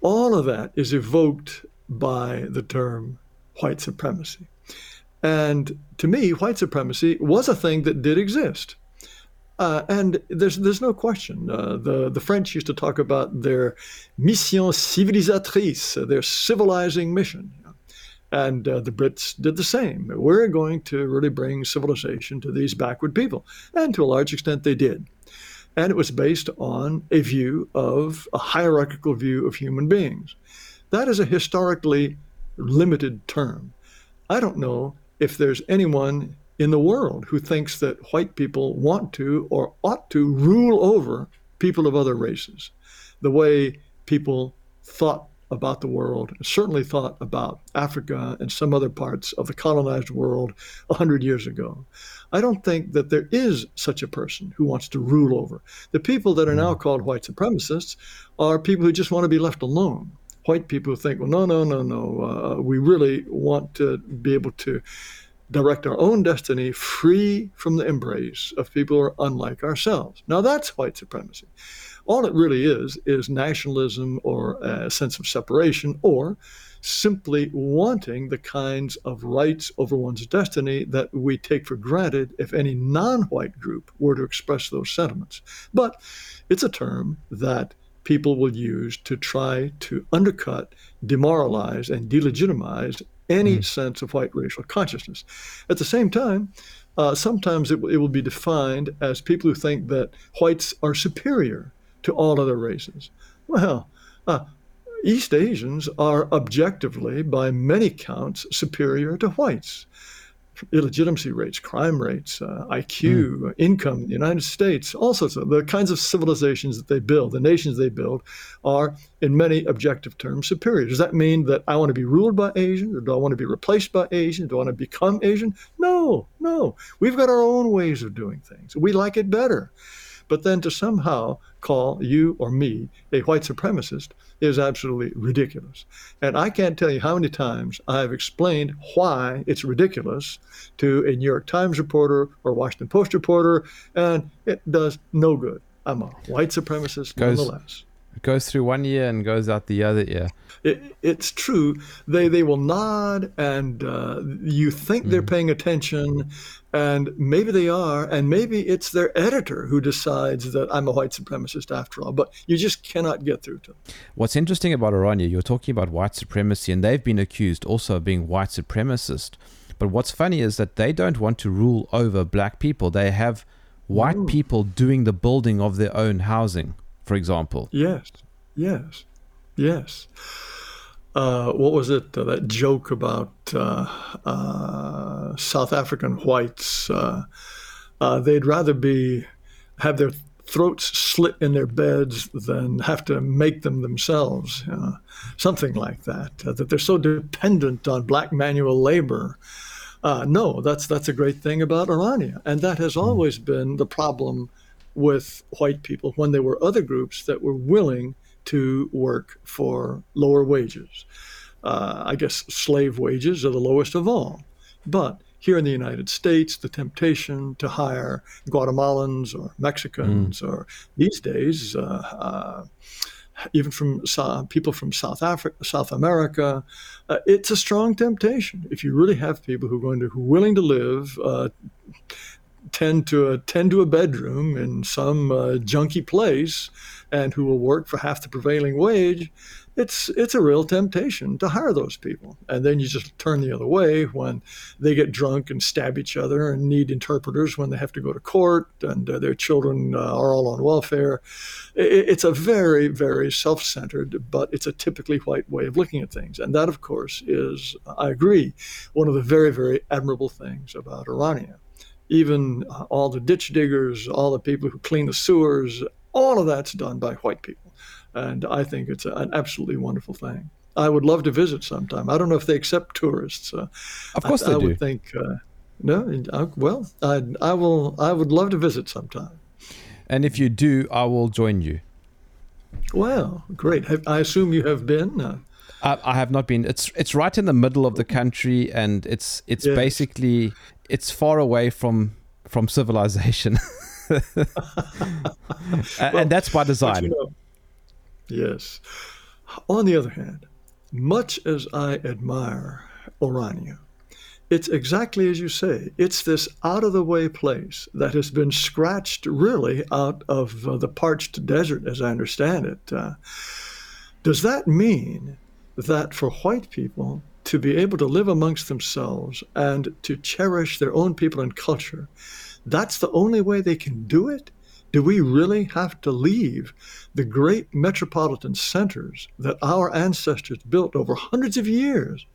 all of that is evoked by the term white supremacy. And to me, white supremacy was a thing that did exist. Uh, and there's there's no question. Uh, the the French used to talk about their mission civilisatrice, their civilizing mission, and uh, the Brits did the same. We're going to really bring civilization to these backward people, and to a large extent they did. And it was based on a view of a hierarchical view of human beings. That is a historically limited term. I don't know if there's anyone in the world who thinks that white people want to or ought to rule over people of other races, the way people thought about the world, certainly thought about Africa and some other parts of the colonized world 100 years ago. I don't think that there is such a person who wants to rule over. The people that are now mm. called white supremacists are people who just want to be left alone. White people who think, well, no, no, no, no, uh, we really want to be able to direct our own destiny free from the embrace of people who are unlike ourselves. Now, that's white supremacy. All it really is, is nationalism or a sense of separation or simply wanting the kinds of rights over one's destiny that we take for granted if any non white group were to express those sentiments. But it's a term that people will use to try to undercut, demoralize, and delegitimize any mm. sense of white racial consciousness. At the same time, uh, sometimes it, it will be defined as people who think that whites are superior to all other races. Well, uh, East Asians are objectively, by many counts, superior to whites illegitimacy rates, crime rates, uh, IQ, mm. income in the United States, all sorts of the kinds of civilizations that they build, the nations they build, are in many objective terms superior. Does that mean that I want to be ruled by Asians, or do I want to be replaced by Asians? Do I want to become Asian? No, no. We've got our own ways of doing things. We like it better. But then to somehow call you or me a white supremacist is absolutely ridiculous. And I can't tell you how many times I've explained why it's ridiculous to a New York Times reporter or Washington Post reporter, and it does no good. I'm a white supremacist goes, nonetheless. Goes through one ear and goes out the other ear it, it's true. They they will nod, and uh, you think mm. they're paying attention, and maybe they are, and maybe it's their editor who decides that I'm a white supremacist after all. But you just cannot get through to them. What's interesting about Orania, you're talking about white supremacy, and they've been accused also of being white supremacist. But what's funny is that they don't want to rule over black people. They have white Ooh. people doing the building of their own housing, for example. Yes, yes, yes. uh, what was it? Uh, that joke about uh, uh South African whites. Uh, uh, they'd rather be have their throats slit in their beds than have to make them themselves. something like that. that they're so dependent on black manual labor. no, that's that's a great thing about Orania, and that has hmm. always been the problem with white people when there were other groups that were willing to work for lower wages. Uh, I guess slave wages are the lowest of all. But here in the United States, the temptation to hire Guatemalans or Mexicans mm. or these days, uh, uh, even from people from South Africa, South America, uh, it's a strong temptation. If you really have people who are going to who are willing to live uh, tend to a tend to a bedroom in some uh, junky place and who will work for half the prevailing wage, it's it's a real temptation to hire those people. And then you just turn the other way when they get drunk and stab each other and need interpreters when they have to go to court and uh, their children uh, are all on welfare. It, it's a very very self-centered, but it's a typically white way of looking at things. And that, of course, is I agree one of the very very admirable things about Orania even uh, all the ditch diggers, all the people who clean the sewers, all of that's done by white people. And I think it's an absolutely wonderful thing. I would love to visit sometime. I don't know if they accept tourists. Uh, of course I, they I do. would think, uh, no, I, well, I, I will. I would love to visit sometime. And if you do, I will join you. Well, great. Have, I assume you have been. Uh, I, I, have not been. It's it's right in the middle of the country, and it's it's yes. basically it's far away from from civilization. *laughs* well, and that's by design. You know, yes. On the other hand, much as I admire Orania, it's exactly as you say. It's this out of the way place that has been scratched really out of uh, the parched desert, as I understand it. Uh, does that mean that for white people to be able to live amongst themselves and to cherish their own people and culture, that's the only way they can do it? Do we really have to leave the great metropolitan centers that our ancestors built over hundreds of years?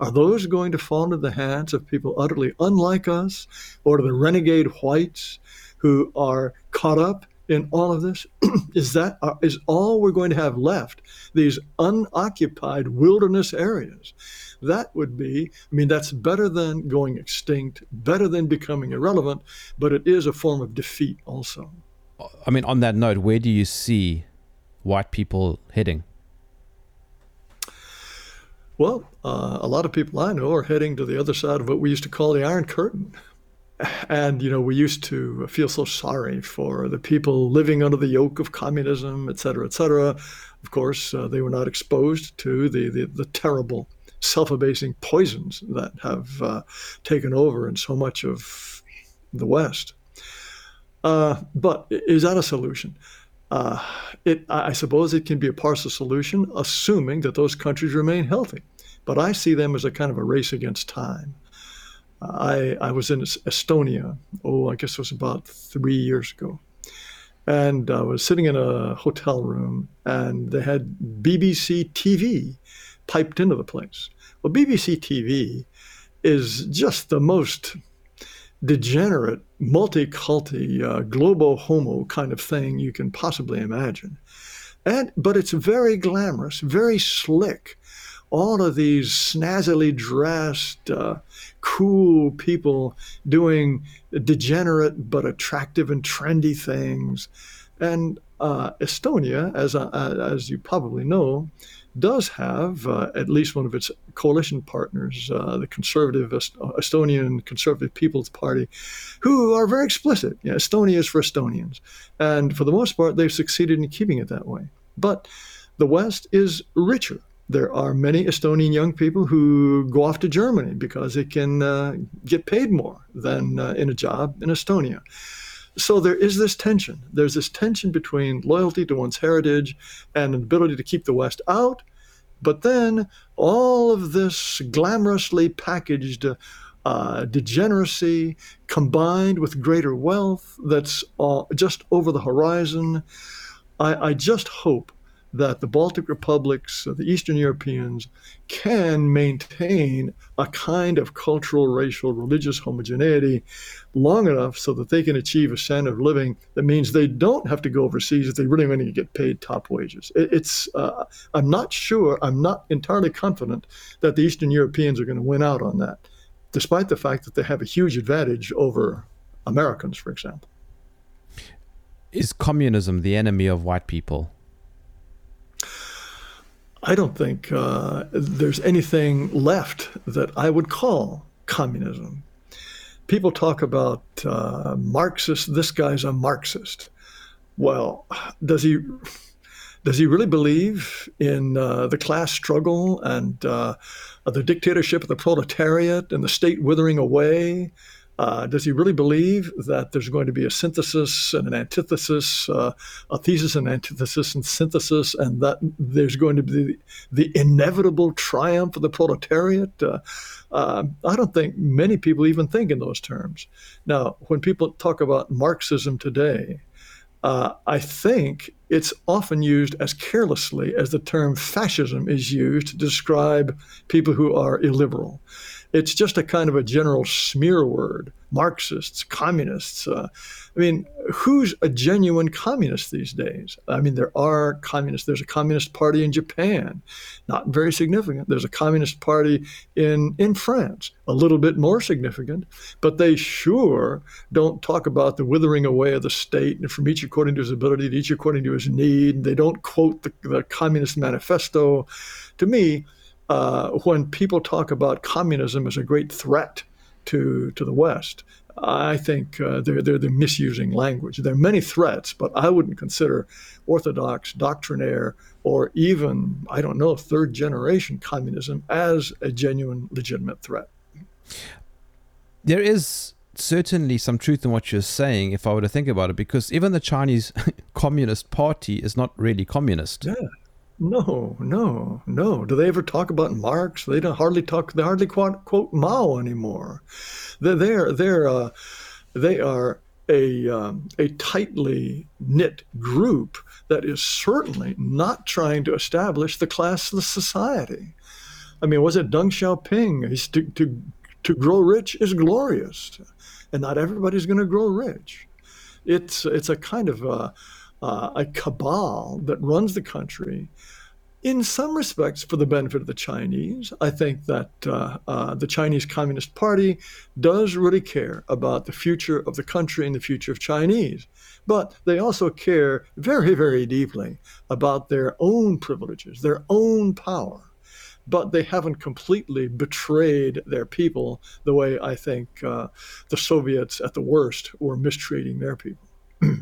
Are those going to fall into the hands of people utterly unlike us or to the renegade whites who are caught up in all of this? *clears throat* is that uh, all we're going to have left? These unoccupied wilderness areas that would be, I mean, that's better than going extinct, better than becoming irrelevant, but it is a form of defeat also. I mean, on that note, where do you see white people heading? Well, uh, a lot of people I know are heading to the other side of what we used to call the Iron Curtain. And, you know, we used to feel so sorry for the people living under the yoke of communism, et cetera, et cetera. Of course, uh, they were not exposed to the, the, the terrible self-abasing poisons that have uh, taken over in so much of the West. Uh, but is that a solution? Uh, it, I suppose it can be a partial solution, assuming that those countries remain healthy. But I see them as a kind of a race against time. I, I was in Estonia, oh, I guess it was about three years ago. And I was sitting in a hotel room, and they had BBC TV piped into the place. Well, BBC TV is just the most degenerate, multi-culti, uh, globo homo kind of thing you can possibly imagine. And but it's very glamorous, very slick. All of these snazzily dressed, uh, cool people doing degenerate but attractive and trendy things. And uh, Estonia, as uh, as you probably know, does have uh, at least one of its coalition partners, uh, the conservative Est- Estonian Conservative People's Party, who are very explicit. Estonia is for Estonians. And for the most part, they've succeeded in keeping it that way. But the West is richer. There are many Estonian young people who go off to Germany because they can uh, get paid more than uh, in a job in Estonia. So there is this tension. There's this tension between loyalty to one's heritage and an ability to keep the West out, but then all of this glamorously packaged uh, degeneracy combined with greater wealth that's uh, just over the horizon. I, I just hope that the Baltic republics, the Eastern Europeans, can maintain a kind of cultural, racial, religious homogeneity long enough so that they can achieve a standard of living that means they don't have to go overseas if they really want to get paid top wages. It's uh, I'm not sure, I'm not entirely confident that the Eastern Europeans are going to win out on that, despite the fact that they have a huge advantage over Americans, for example. Is communism the enemy of white people? I don't think uh, there's anything left that I would call communism. People talk about uh, Marxist. This guy's a Marxist. Well, does he does he really believe in uh, the class struggle and uh, the dictatorship of the proletariat and the state withering away? Uh, does he really believe that there's going to be a synthesis and an antithesis, uh, a thesis and antithesis and synthesis, and that there's going to be the, inevitable triumph of the proletariat? Uh, I don't think many people even think in those terms. Now, when people talk about Marxism today, uh, I think it's often used as carelessly as the term fascism is used to describe people who are illiberal it's just a kind of a general smear word. Marxists, communists. Uh, I mean, who's a genuine communist these days? I mean, there are communists. There's a communist party in Japan, not very significant. There's a communist party in in France, a little bit more significant, but they sure don't talk about the withering away of the state and from each according to his ability, to each according to his need. They don't quote the, the Communist Manifesto. To me, uh, when people talk about communism as a great threat to to the West, I think uh, they're, they're, they're misusing language. There are many threats, but I wouldn't consider orthodox, doctrinaire, or even, I don't know, third generation communism as a genuine, legitimate threat. There is certainly some truth in what you're saying, if I were to think about it, because even the Chinese *laughs* Communist Party is not really communist. Yeah. No, no, no. Do they ever talk about Marx? They don't hardly talk. They hardly quote, quote Mao anymore. They're they're, they're uh, they are a um, a tightly knit group that is certainly not trying to establish the classless society. I mean, was it Deng Xiaoping? He's to, to to grow rich is glorious, and not everybody's going to grow rich. It's it's a kind of uh, uh, a cabal that runs the country. In some respects, for the benefit of the Chinese, I think that uh, uh, the Chinese Communist Party does really care about the future of the country and the future of Chinese. But they also care very, very deeply about their own privileges, their own power but they haven't completely betrayed their people the way I think uh, the Soviets, at the worst, were mistreating their people. *clears throat*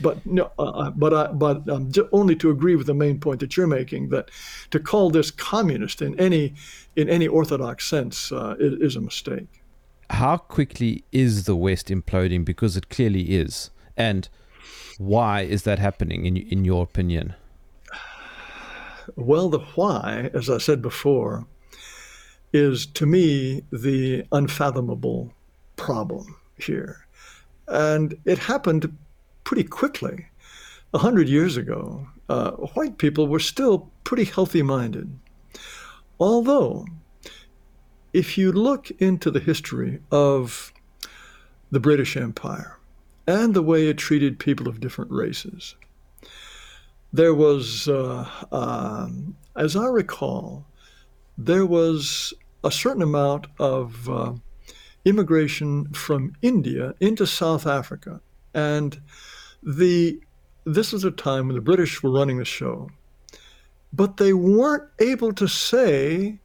but no, uh, uh, but I, but um, only to agree with the main point that you're making that to call this communist in any in any orthodox sense uh, is, is, a mistake. How quickly is the West imploding? Because it clearly is, and why is that happening in in your opinion? Well, the why, as I said before, is to me the unfathomable problem here. And it happened pretty quickly. A hundred years ago, uh, white people were still pretty healthy minded. Although, if you look into the history of the British Empire and the way it treated people of different races, there was, uh, um, as I recall, there was a certain amount of uh, immigration from India into South Africa. And the this was a time when the British were running the show, but they weren't able to say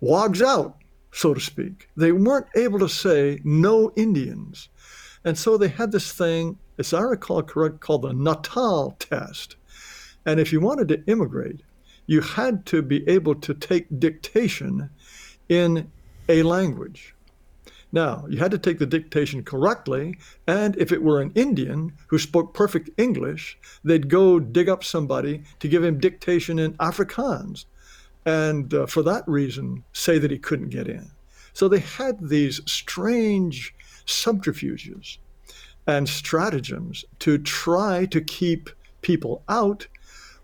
"wogs out," so to speak. They weren't able to say no Indians, and so they had this thing, as I recall correct, called the Natal test. And if you wanted to immigrate, you had to be able to take dictation in a language. Now, you had to take the dictation correctly, and if it were an Indian who spoke perfect English, they'd go dig up somebody to give him dictation in Afrikaans, and uh, for that reason, say that he couldn't get in. So they had these strange subterfuges and stratagems to try to keep people out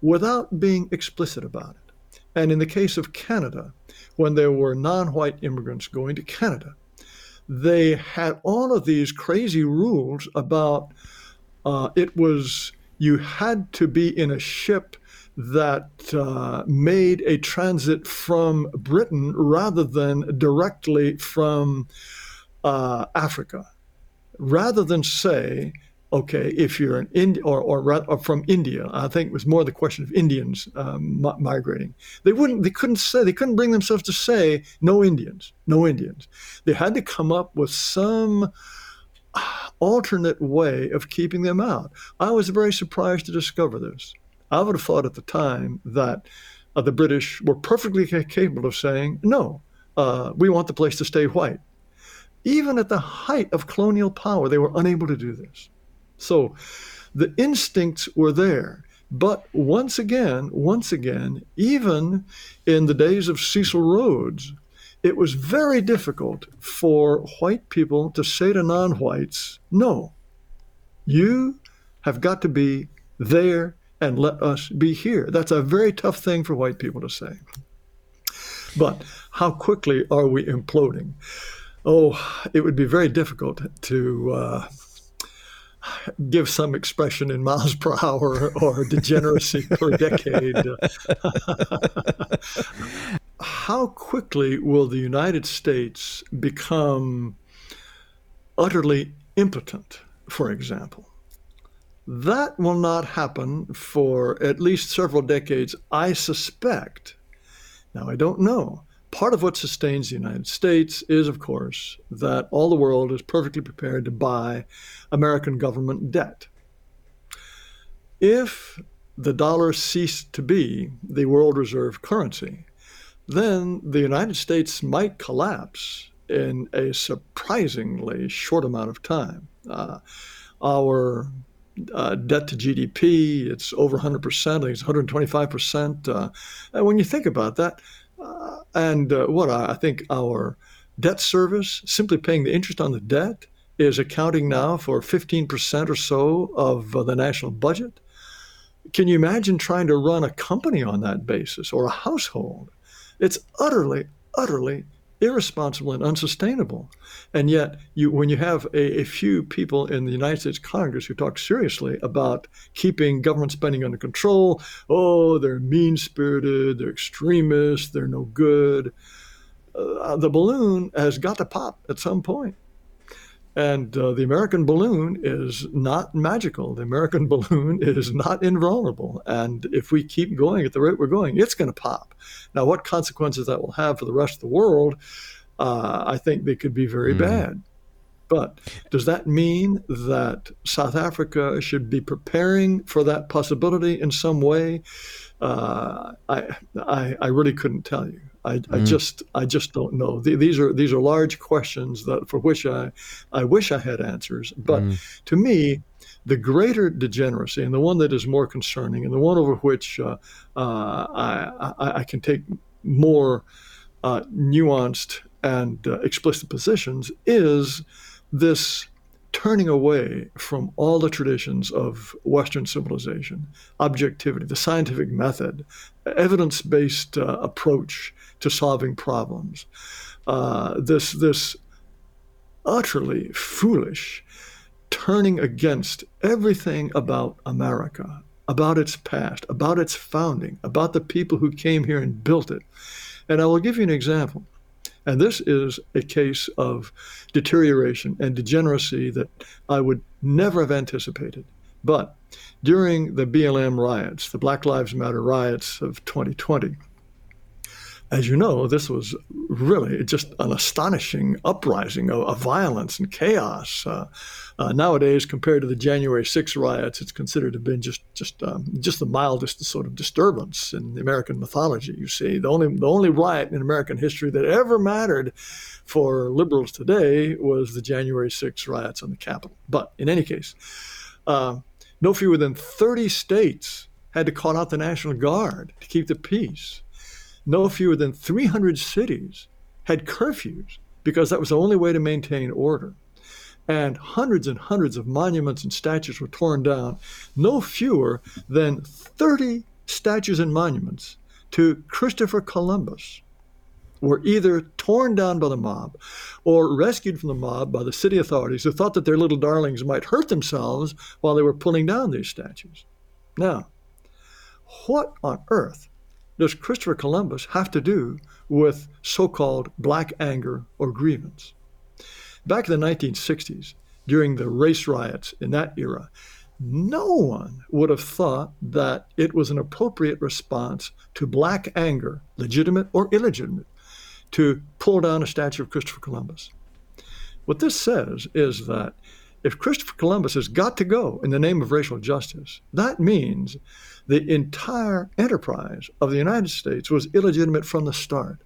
without being explicit about it. And in the case of Canada, when there were non white immigrants going to Canada, they had all of these crazy rules about uh, it was you had to be in a ship that uh, made a transit from Britain rather than directly from uh, Africa. Rather than say, okay, if you're an Ind- or, or, or, from India, I think it was more the question of Indians um, migrating. They wouldn't, they couldn't say, they couldn't bring themselves to say no Indians, no Indians. They had to come up with some alternate way of keeping them out. I was very surprised to discover this. I would have thought at the time that uh, the British were perfectly capable of saying, no, uh, we want the place to stay white. Even at the height of colonial power, they were unable to do this. So the instincts were there. But once again, once again, even in the days of Cecil Rhodes, it was very difficult for white people to say to non whites, no, you have got to be there and let us be here. That's a very tough thing for white people to say. But how quickly are we imploding? Oh, it would be very difficult to. Uh, give some expression in miles per hour or degeneracy per *laughs* decade. How quickly will the United States become utterly impotent, for example? That will not happen for at least several decades, I suspect. Now, I don't know. Part of what sustains the United States is, of course, that all the world is perfectly prepared to buy American government debt. If the dollar ceased to be the world reserve currency, then the United States might collapse in a surprisingly short amount of time. Uh, our uh, debt to GDP, it's over 100%, I think it's 125%. Uh, and when you think about that, uh, and uh, what I think our debt service, simply paying the interest on the debt, is accounting now for 15% or so of uh, the national budget. Can you imagine trying to run a company on that basis or a household? It's utterly, utterly irresponsible and unsustainable. And yet, you, when you have a, a, few people in the United States Congress who talk seriously about keeping government spending under control, oh, they're mean spirited, they're extremists, they're no good, uh, the balloon has got to pop at some point. And uh, the American balloon is not magical. The American *laughs* balloon is not invulnerable. And if we keep going at the rate we're going, it's going to pop. Now, what consequences that will have for the rest of the world, uh, I think they could be very mm. bad. But does that mean that South Africa should be preparing for that possibility in some way? Uh, I, I, I really couldn't tell you. I, mm. I, just I just don't know. These are these are large questions that for which I I wish I had answers. But mm. to me, the greater degeneracy and the one that is more concerning and the one over which uh, uh, I, I, I can take more uh, nuanced and uh, explicit positions is this turning away from all the traditions of Western civilization, objectivity, the scientific method, evidence based uh, approach to solving problems. Uh, this, this utterly foolish turning against everything about America, about its past, about its founding, about the people who came here and built it. And I will give you an example. And this is a case of deterioration and degeneracy that I would never have anticipated. But during the BLM riots, the Black Lives Matter riots of 2020, as you know, this was really just an astonishing uprising of, violence and chaos. Uh, uh, nowadays, compared to the January 6 riots, it's considered to have been just just um, just the mildest sort of disturbance in American mythology. You see, the only the only riot in American history that ever mattered for liberals today was the January 6 riots on the Capitol. But in any case, uh, no fewer than 30 states had to call out the National Guard to keep the peace no fewer than 300 cities had curfews because that was the only way to maintain order. And hundreds and hundreds of monuments and statues were torn down. No fewer than 30 statues and monuments to Christopher Columbus were either torn down by the mob or rescued from the mob by the city authorities who thought that their little darlings might hurt themselves while they were pulling down these statues. Now, what on earth does Christopher Columbus have to do with so called black anger or grievance? Back in the 1960s, during the race riots in that era, no one would have thought that it was an appropriate response to black anger, legitimate or illegitimate, to pull down a statue of Christopher Columbus. What this says is that if Christopher Columbus has got to go in the name of racial justice, that means the entire enterprise of the United States was illegitimate from the start.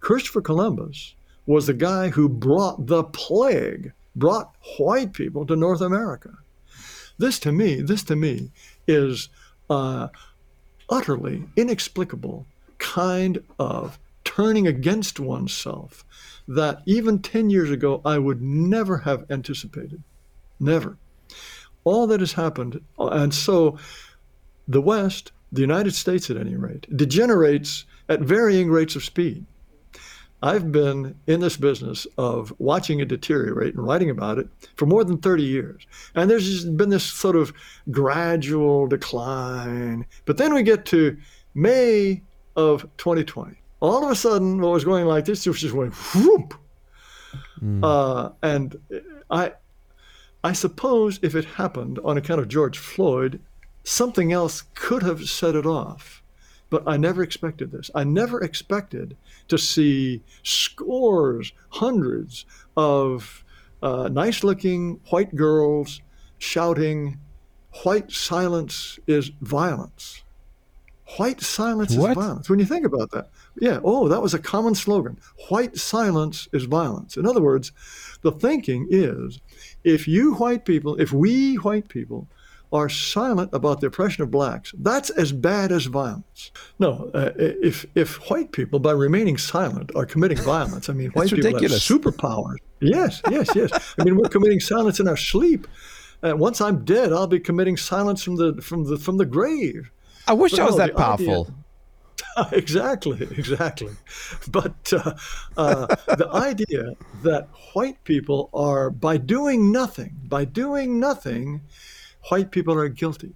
Christopher Columbus was the guy who brought the plague, brought white people to North America. This to me, this to me is uh, utterly inexplicable kind of turning against oneself that even 10 years ago I would never have anticipated. Never. All that has happened, and so the West, the United States at any rate, degenerates at varying rates of speed. I've been in this business of watching it deteriorate and writing about it for more than 30 years. And there's been this sort of gradual decline. But then we get to May of 2020. All of a sudden, what was going like this just went whoop. Mm. Uh, and I, I suppose if it happened on account of George Floyd, something else could have set it off. But I never expected this. I never expected to see scores, hundreds of uh, nice looking white girls shouting, White silence is violence. White silence what? is violence. When you think about that, yeah, oh, that was a common slogan. White silence is violence. In other words, the thinking is if you white people, if we white people are silent about the oppression of blacks, that's as bad as violence. No, uh, if if white people, by remaining silent, are committing *laughs* violence, I mean, white people ridiculous. have superpowers. Yes, yes, yes. I mean, we're committing silence in our sleep. Uh, once I'm dead, I'll be committing silence from the from the from the grave. I wish but I was no, that powerful. Idea, *laughs* exactly, exactly. But uh, uh, the idea that white people are, by doing nothing, by doing nothing, white people are guilty.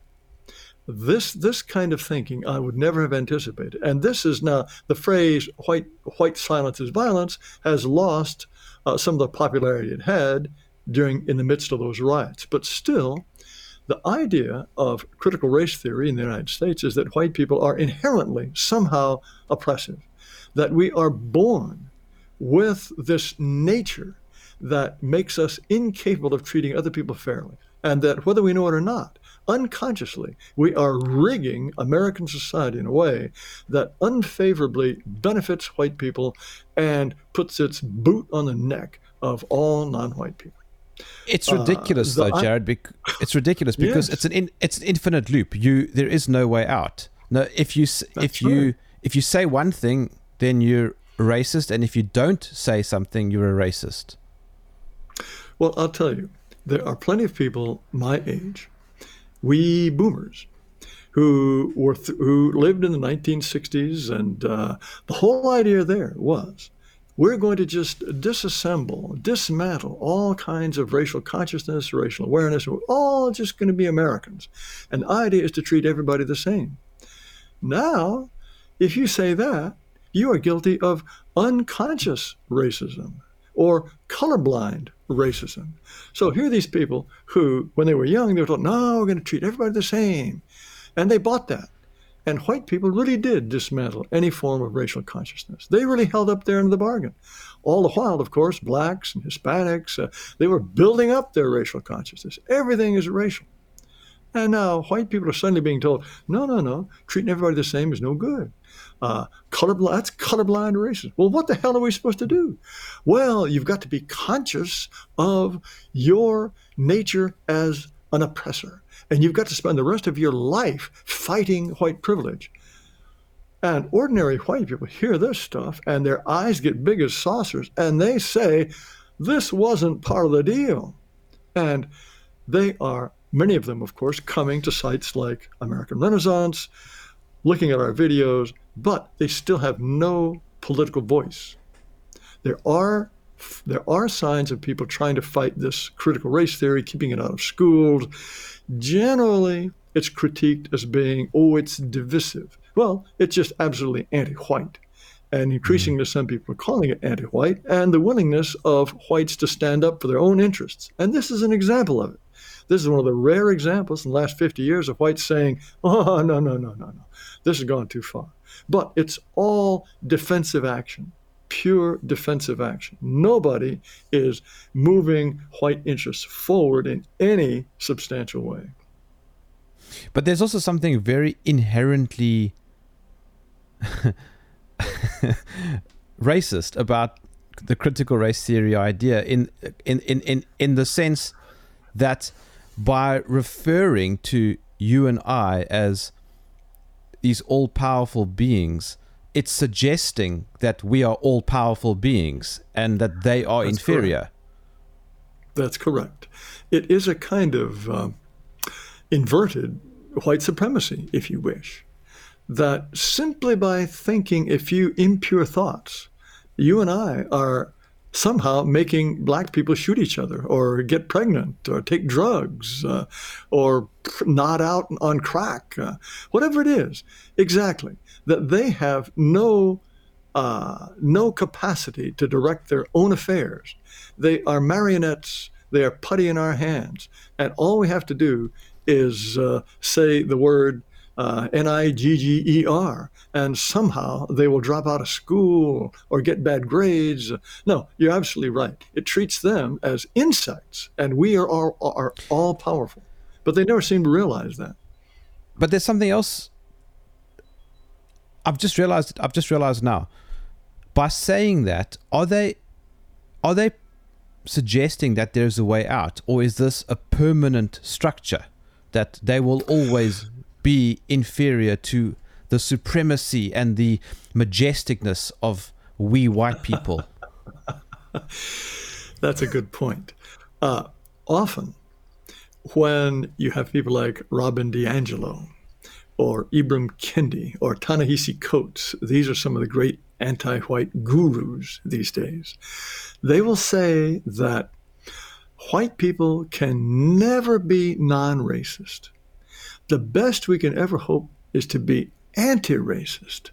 This this kind of thinking I would never have anticipated. And this is now the phrase "white white silence is violence" has lost uh, some of the popularity it had during in the midst of those riots. But still, the idea of critical race theory in the United States is that white people are inherently somehow oppressive, that we are born with this nature that makes us incapable of treating other people fairly and that whether we know it or not, unconsciously, we are rigging American society in a way that unfavorably benefits white people and puts its boot on the neck of all non-white people. It's ridiculous, uh, though, Jared. Bec- it's ridiculous because yes. it's an in, it's an infinite loop. You there is no way out. No, if you That's if you right. if you say one thing, then you're racist, and if you don't say something, you're a racist. Well, I'll tell you, there are plenty of people my age, we boomers, who were th- who lived in the 1960s, and uh, the whole idea there was we're going to just disassemble, dismantle all kinds of racial consciousness, racial awareness. We're all just going to be Americans. And the idea is to treat everybody the same. Now, if you say that, you are guilty of unconscious racism or colorblind racism. So here are these people who, when they were young, they were told, no, we're going to treat everybody the same. And they bought that. And white people really did dismantle any form of racial consciousness. They really held up there in the bargain. All the while, of course, blacks and Hispanics, uh, they were building up their racial consciousness. Everything is racial. And now white people are suddenly being told, no, no, no, treating everybody the same is no good. Uh, colorblind, that's colorblind racism. Well, what the hell are we supposed to do? Well, you've got to be conscious of your nature as an oppressor. And you've got to spend the rest of your life fighting white privilege. And ordinary white people hear this stuff and their eyes get big as saucers and they say, this wasn't part of the deal. And they are, many of them, of course, coming to sites like American Renaissance, looking at our videos, but they still have no political voice. There are there are signs of people trying to fight this critical race theory, keeping it out of schools. Generally, it's critiqued as being, oh, it's divisive. Well, it's just absolutely anti white. And increasingly, hmm. some people are calling it anti white, and the willingness of whites to stand up for their own interests. And this is an example of it. This is one of the rare examples in the last 50 years of whites saying, *laughs* oh, no, no, no, no, no. This has gone too far. But it's all defensive action pure defensive action. Nobody is moving white interests forward in any substantial way. But there's also something very inherently *laughs* racist about the critical race theory idea in, in, in, in, in the sense that by referring to you and I as these all powerful beings, it's suggesting that we are all powerful beings and that they are That's inferior. Correct. That's correct. It is a kind of uh, inverted white supremacy, if you wish, that simply by thinking a few impure thoughts, you and I are somehow making black people shoot each other or get pregnant or take drugs uh, or nod out on crack, uh, whatever it is. Exactly. That they have no. Uh, no capacity to direct their own affairs. They are marionettes. They are putty in our hands. And all we have to do is uh, say the word uh, N I G G E R, and somehow they will drop out of school or get bad grades. No, you're absolutely right. It treats them as insects, and we are all, are all powerful. But they never seem to realize that. But there's something else. I've just realized. I've just realized now. By saying that, are they, are they suggesting that there's a way out, or is this a permanent structure that they will always be inferior to the supremacy and the majesticness of we white people? *laughs* That's a good point. Uh, often, when you have people like Robin DiAngelo or Ibram Kendi or Ta-Nehisi Coates, these are some of the great anti white gurus these days, they will say that white people can never be non racist the best we can ever hope is to be anti racist.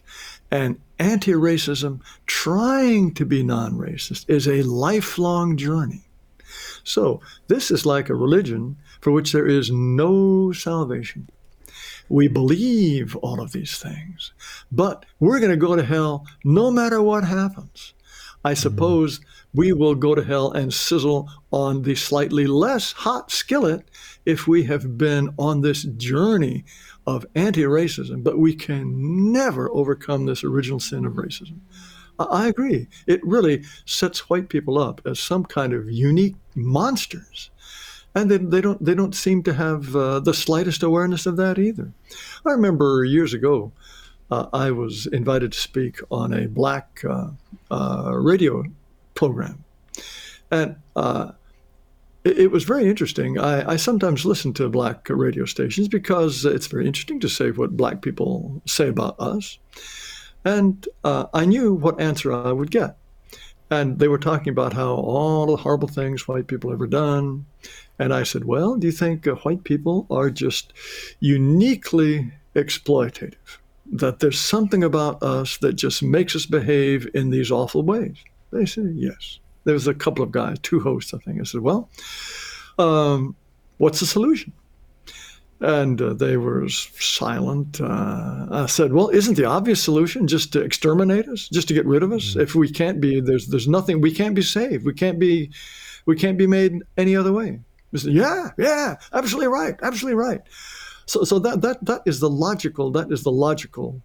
And anti racism, trying to be non racist, is a lifelong journey. So, this is like a religion for which there is no salvation. We believe all of these things, but we're going to go to hell no matter what happens. I mm-hmm. suppose we will go to hell and sizzle on the slightly less hot skillet if we have been on this journey of anti racism, but we can never overcome this original sin of racism. I agree. It really sets white people up as some kind of unique monsters. And they, they don't they don't seem to have uh, the slightest awareness of that either. I remember years ago, uh, I was invited to speak on a black uh, uh radio program. And uh, it, it, was very interesting. I, I, sometimes listen to black radio stations because it's very interesting to say what black people say about us. And uh, I knew what answer I would get. And they were talking about how all the horrible things white people ever done. And I said, Well, do you think uh, white people are just uniquely exploitative? That there's something about us that just makes us behave in these awful ways? They said, yes. There was a couple of guys, two hosts, I think. I said, well, um, what's the solution? And uh, they were silent. Uh, I said, "Well, isn't the obvious solution just to exterminate us, just to get rid of us? Mm-hmm. If we can't be, there's there's nothing. We can't be saved. We can't be, we can't be made any other way." I said, "Yeah, yeah, absolutely right, absolutely right." So, so that that that is the logical. That is the logical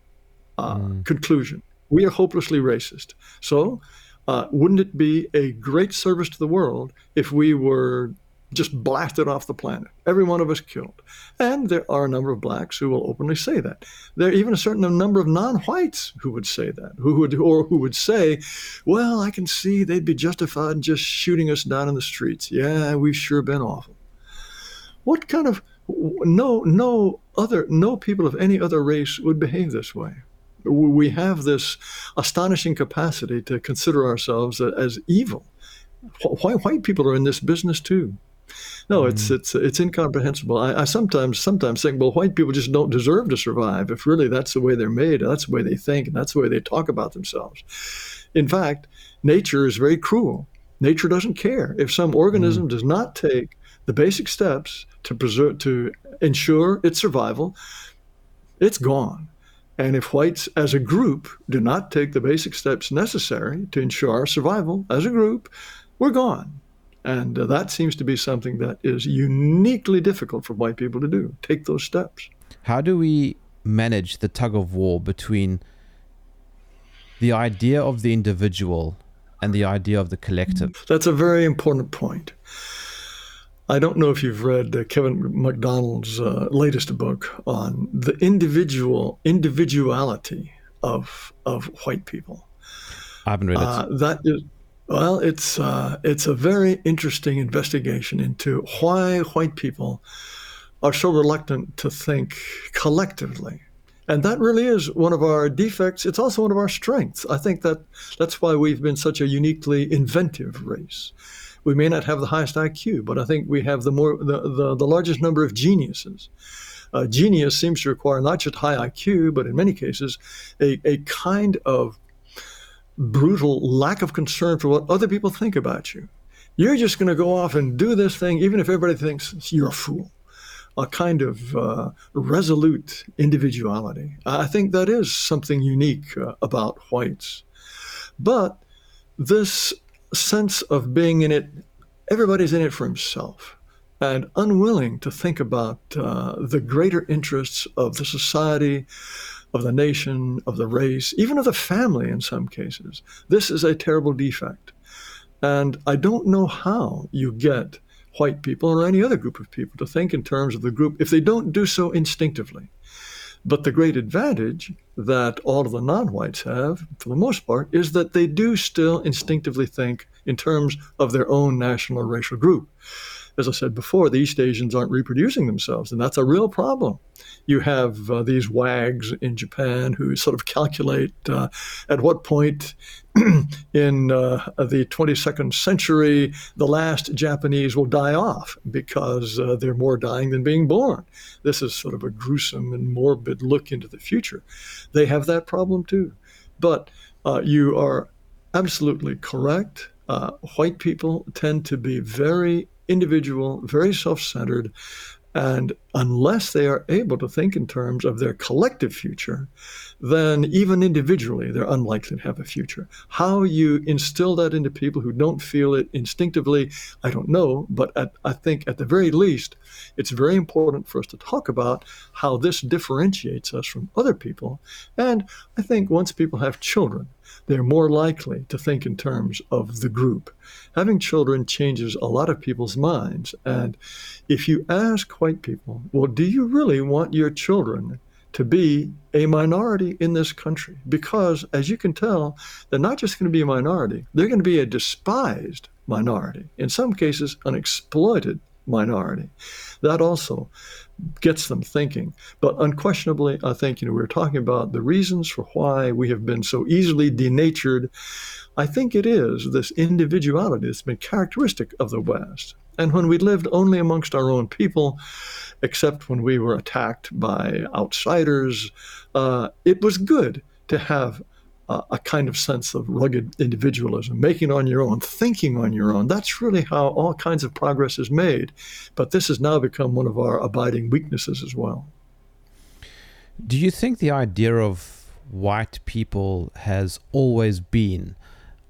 uh, mm. conclusion. We are hopelessly racist. So uh, wouldn't it be a great service to the world if we were just blasted off the planet, every one of us killed? And there are a number of blacks who will openly say that. There are even a certain number of non-whites who would say that, who would or who would say, "Well, I can see they'd be justified in just shooting us down in the streets. Yeah, we've sure been awful." What kind of no no other no people of any other race would behave this way. We have this astonishing capacity to consider ourselves as evil. Why white people are in this business too? No, mm-hmm. it's it's it's incomprehensible. I, I, sometimes sometimes think, well, white people just don't deserve to survive. If really that's the way they're made, that's the way they think, and that's the way they talk about themselves. In fact, nature is very cruel. Nature doesn't care if some organism mm-hmm. does not take the basic steps to preserve to ensure its survival. It's gone. And if whites as a group do not take the basic steps necessary to ensure our survival as a group, we're gone. And uh, that seems to be something that is uniquely difficult for white people to do take those steps. How do we manage the tug of war between the idea of the individual and the idea of the collective? That's a very important point. I don't know if you've read uh, Kevin MacDonald's uh, latest book on the individual individuality of of white people. I haven't read it. Uh, that is well, it's uh, it's a very interesting investigation into why white people are so reluctant to think collectively, and that really is one of our defects. It's also one of our strengths. I think that that's why we've been such a uniquely inventive race. We may not have the highest IQ, but I think we have the more the, the, the largest number of geniuses. Uh, genius seems to require not just high IQ, but in many cases, a, a kind of brutal lack of concern for what other people think about you. You're just going to go off and do this thing, even if everybody thinks you're a fool. A kind of uh, resolute individuality. I think that is something unique uh, about whites. But this sense of being in it, everybody's in it for himself and unwilling to think about uh, the greater interests of the society, of the nation, of the race, even of the family in some cases. This is a terrible defect. And I don't know how you get white people or any other group of people to think in terms of the group if they don't do so instinctively. But the great advantage that all of the non whites have, for the most part, is that they do still instinctively think in terms of their own national or racial group as I said before, the East Asians aren't reproducing themselves, and that's a real problem. You have uh, these wags in Japan who sort of calculate uh, at what point *clears throat* in uh, the 22nd century the last Japanese will die off because uh, they're more dying than being born. This is sort of a gruesome and morbid look into the future. They have that problem too. But uh, you are absolutely correct. Uh, white people tend to be very individual, very self centered. And unless they are able to think in terms of their collective future, then even individually, they're unlikely to have a future. How you instill that into people who don't feel it instinctively, I don't know. But at, I think at the very least, it's very important for us to talk about how this differentiates us from other people. And I think once people have children, they're more likely to think in terms of the group. Having children changes a lot of people's minds. And if you ask white people, well, do you really want your children to be a minority in this country? Because, as you can tell, they're not just going to be a minority, they're going to be a despised minority, in some cases, an exploited minority. That also gets them thinking. But unquestionably, I think, you know, we are talking about the reasons for why we have been so easily denatured. I think it is this individuality that's been characteristic of the West. And when we lived only amongst our own people, except when we were attacked by outsiders, uh, it was good to have a kind of sense of rugged individualism, making on your own, thinking on your own. That's really how all kinds of progress is made. But this has now become one of our abiding weaknesses as well. Do you think the idea of white people has always been?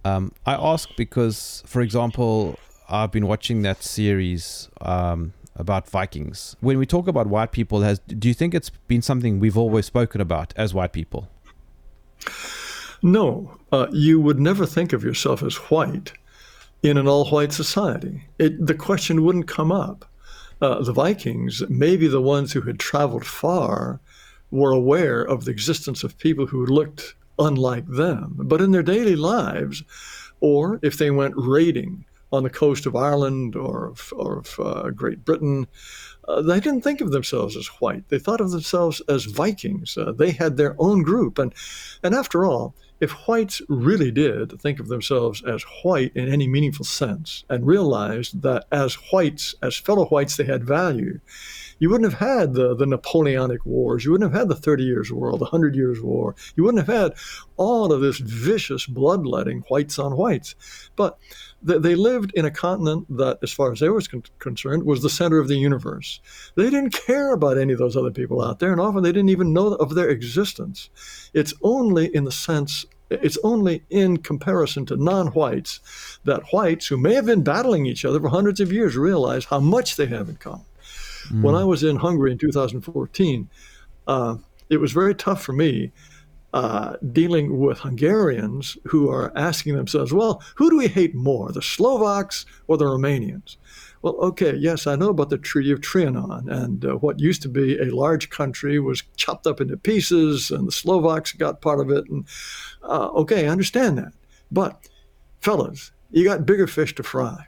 Um, I ask because, for example, I've been watching that series um, about Vikings. When we talk about white people, has do you think it's been something we've always spoken about as white people? No, uh, you would never think of yourself as white in an all white society. It, the question wouldn't come up. Uh, the Vikings, maybe the ones who had traveled far, were aware of the existence of people who looked unlike them. But in their daily lives, or if they went raiding on the coast of Ireland or of, or of uh, Great Britain, uh, they didn't think of themselves as white. They thought of themselves as Vikings. Uh, they had their own group, and and after all, if whites really did think of themselves as white in any meaningful sense and realized that as whites, as fellow whites, they had value, you wouldn't have had the, the Napoleonic Wars. You wouldn't have had the Thirty Years' War, the Hundred Years' War. You wouldn't have had all of this vicious bloodletting, whites on whites. But they lived in a continent that, as far as they were con- concerned, was the center of the universe. They didn't care about any of those other people out there, and often they didn't even know of their existence. It's only in the sense it's only in comparison to non whites that whites who may have been battling each other for hundreds of years realize how much they have in common. Mm. When I was in Hungary in 2014, uh, it was very tough for me uh, dealing with Hungarians who are asking themselves, well, who do we hate more, the Slovaks or the Romanians? Well, okay, yes, I know about the Treaty of Trianon, and uh, what used to be a large country was chopped up into pieces, and the Slovaks got part of it. And uh, okay, I understand that. But, fellas, you got bigger fish to fry.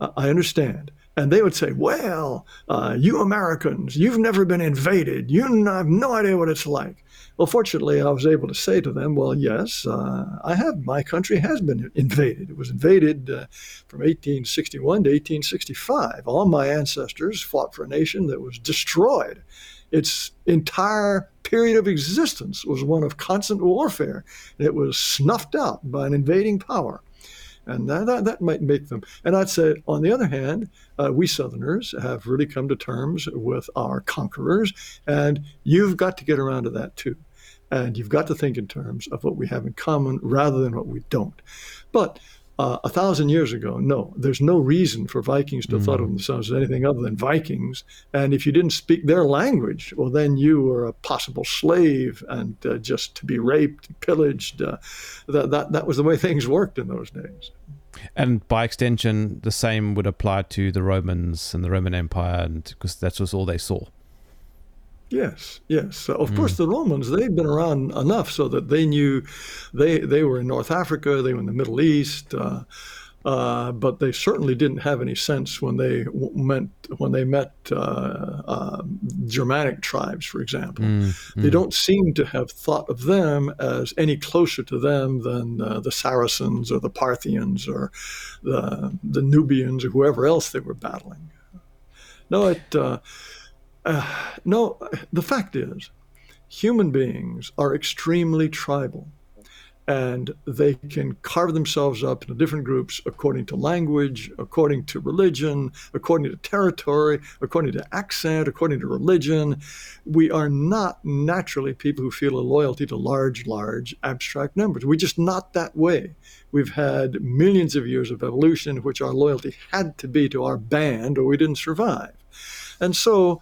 Uh, I understand. And they would say, Well, uh, you Americans, you've never been invaded. You have no idea what it's like. Well, fortunately, I was able to say to them, Well, yes, uh, I have. My country has been invaded. It was invaded uh, from 1861 to 1865. All my ancestors fought for a nation that was destroyed. Its entire period of existence was one of constant warfare. It was snuffed out by an invading power. And that, that, that, might make them. And I'd say, on the other hand, uh, we Southerners have really come to terms with our conquerors, and you've got to get around to that too. And you've got to think in terms of what we have in common rather than what we don't. But uh, a thousand years ago, no, there's no reason for Vikings to have thought of mm. themselves as anything other than Vikings. And if you didn't speak their language, well, then you were a possible slave and uh, just to be raped, pillaged. Uh, that, that, that was the way things worked in those days. And by extension, the same would apply to the Romans and the Roman Empire, because that was all they saw. Yes, yes. of mm. course, the Romans they'd been around enough so that they knew they they were in North Africa, they were in the Middle East, uh, uh, but they certainly didn't have any sense when they meant when they met uh, um, Germanic tribes, for example. Mm. They don't seem to have thought of them as any closer to them than uh, the Saracens or the Parthians or the the Nubians or whoever else they were battling. No, it uh, *sighs* no, the fact is, human beings are extremely tribal and they can carve themselves up into different groups according to language, according to religion, according to territory, according to accent, according to religion. We are not naturally people who feel a loyalty to large, large abstract numbers. We're just not that way. We've had millions of years of evolution in which our loyalty had to be to our band or we didn't survive. And so,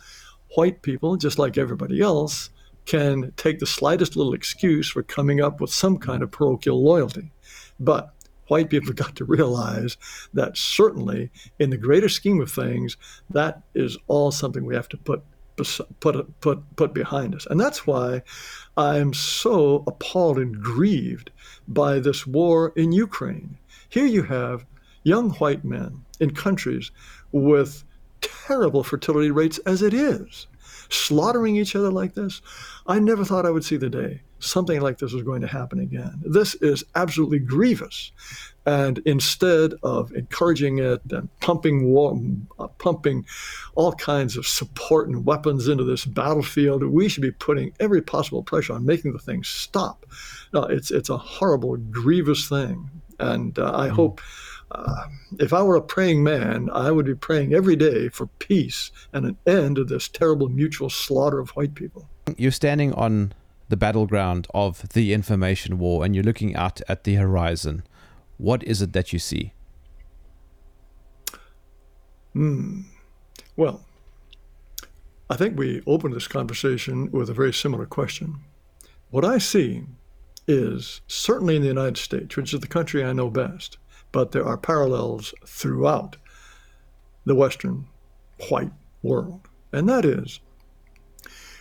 white people, just like everybody else, can take the slightest little excuse for coming up with some kind of parochial loyalty. But white people have *laughs* got to realize that certainly in the greater scheme of things, that is all something we have to put put put put behind us. And that's why I'm so appalled and grieved by this war in Ukraine. Here you have young white men in countries with terrible fertility rates as it is, slaughtering each other like this. I never thought I would see the day something like this was going to happen again. This is absolutely grievous. And instead of encouraging it and pumping war, uh, pumping all kinds of support and weapons into this battlefield, we should be putting every possible pressure on making the thing stop. No, it's it's a horrible, grievous thing, and uh, I mm. hope uh, if I were a praying man, I would be praying every day for peace and an end to this terrible mutual slaughter of white people. You're standing on the battleground of the information war and you're looking out at the horizon. What is it that you see? Hmm. Well, I think we opened this conversation with a very similar question. What I see is certainly in the United States, which is the country I know best, but there are parallels throughout the Western white world. And that is,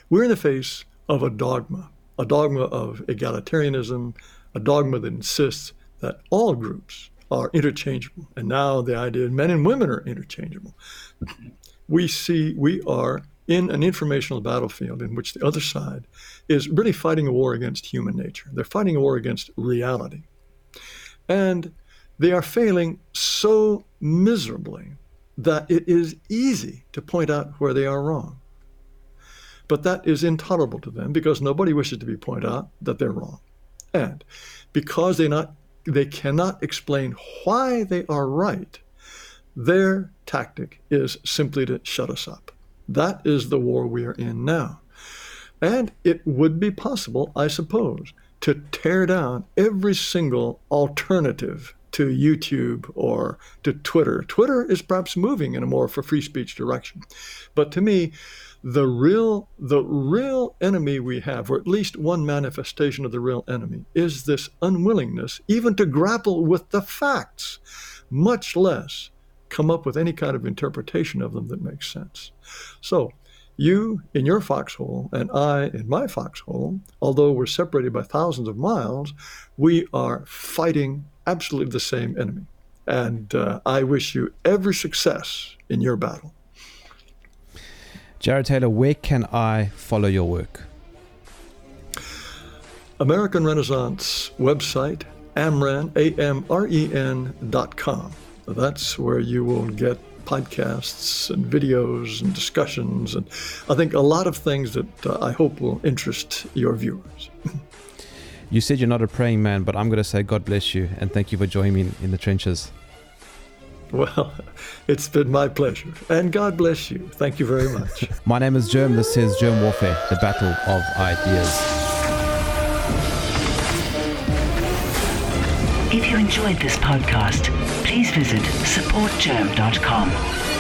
we're in the face of a dogma, a dogma of egalitarianism, a dogma that insists that all groups, are interchangeable. And now the idea of men and women are interchangeable. We see we are in an informational battlefield in which the other side is really fighting a war against human nature. They're fighting a war against reality. And they are failing so miserably that it is easy to point out where they are wrong. But that is intolerable to them because nobody wishes to be pointed out that they're wrong. And because they not they cannot explain why they are right, their tactic is simply to shut us up. That is the war we are in now. And it would be possible, I suppose, to tear down every single alternative to YouTube or to Twitter. Twitter is perhaps moving in a more for free speech direction. But to me, the real the real enemy we have, or at least one manifestation of the real enemy, is this unwillingness even to grapple with the facts, much less come up with any kind of interpretation of them that makes sense. So you in your foxhole and I in my foxhole, although we're separated by thousands of miles, we are fighting absolutely the same enemy. And uh, I wish you every success in your battle. Jared Taylor, where can I follow your work? American Renaissance website, amren, A-M-R-E-N dot com. That's where you will get podcasts and videos and discussions and I think a lot of things that uh, I hope will interest your viewers. You said you're not a praying man, but I'm going to say God bless you and thank you for joining me in the trenches. Well, *laughs* it's been my pleasure. And God bless you. Thank you very much. *laughs* my name is Jerm. This is Jerm Warfare, the battle of ideas. If you enjoyed this podcast, please visit supportjerm.com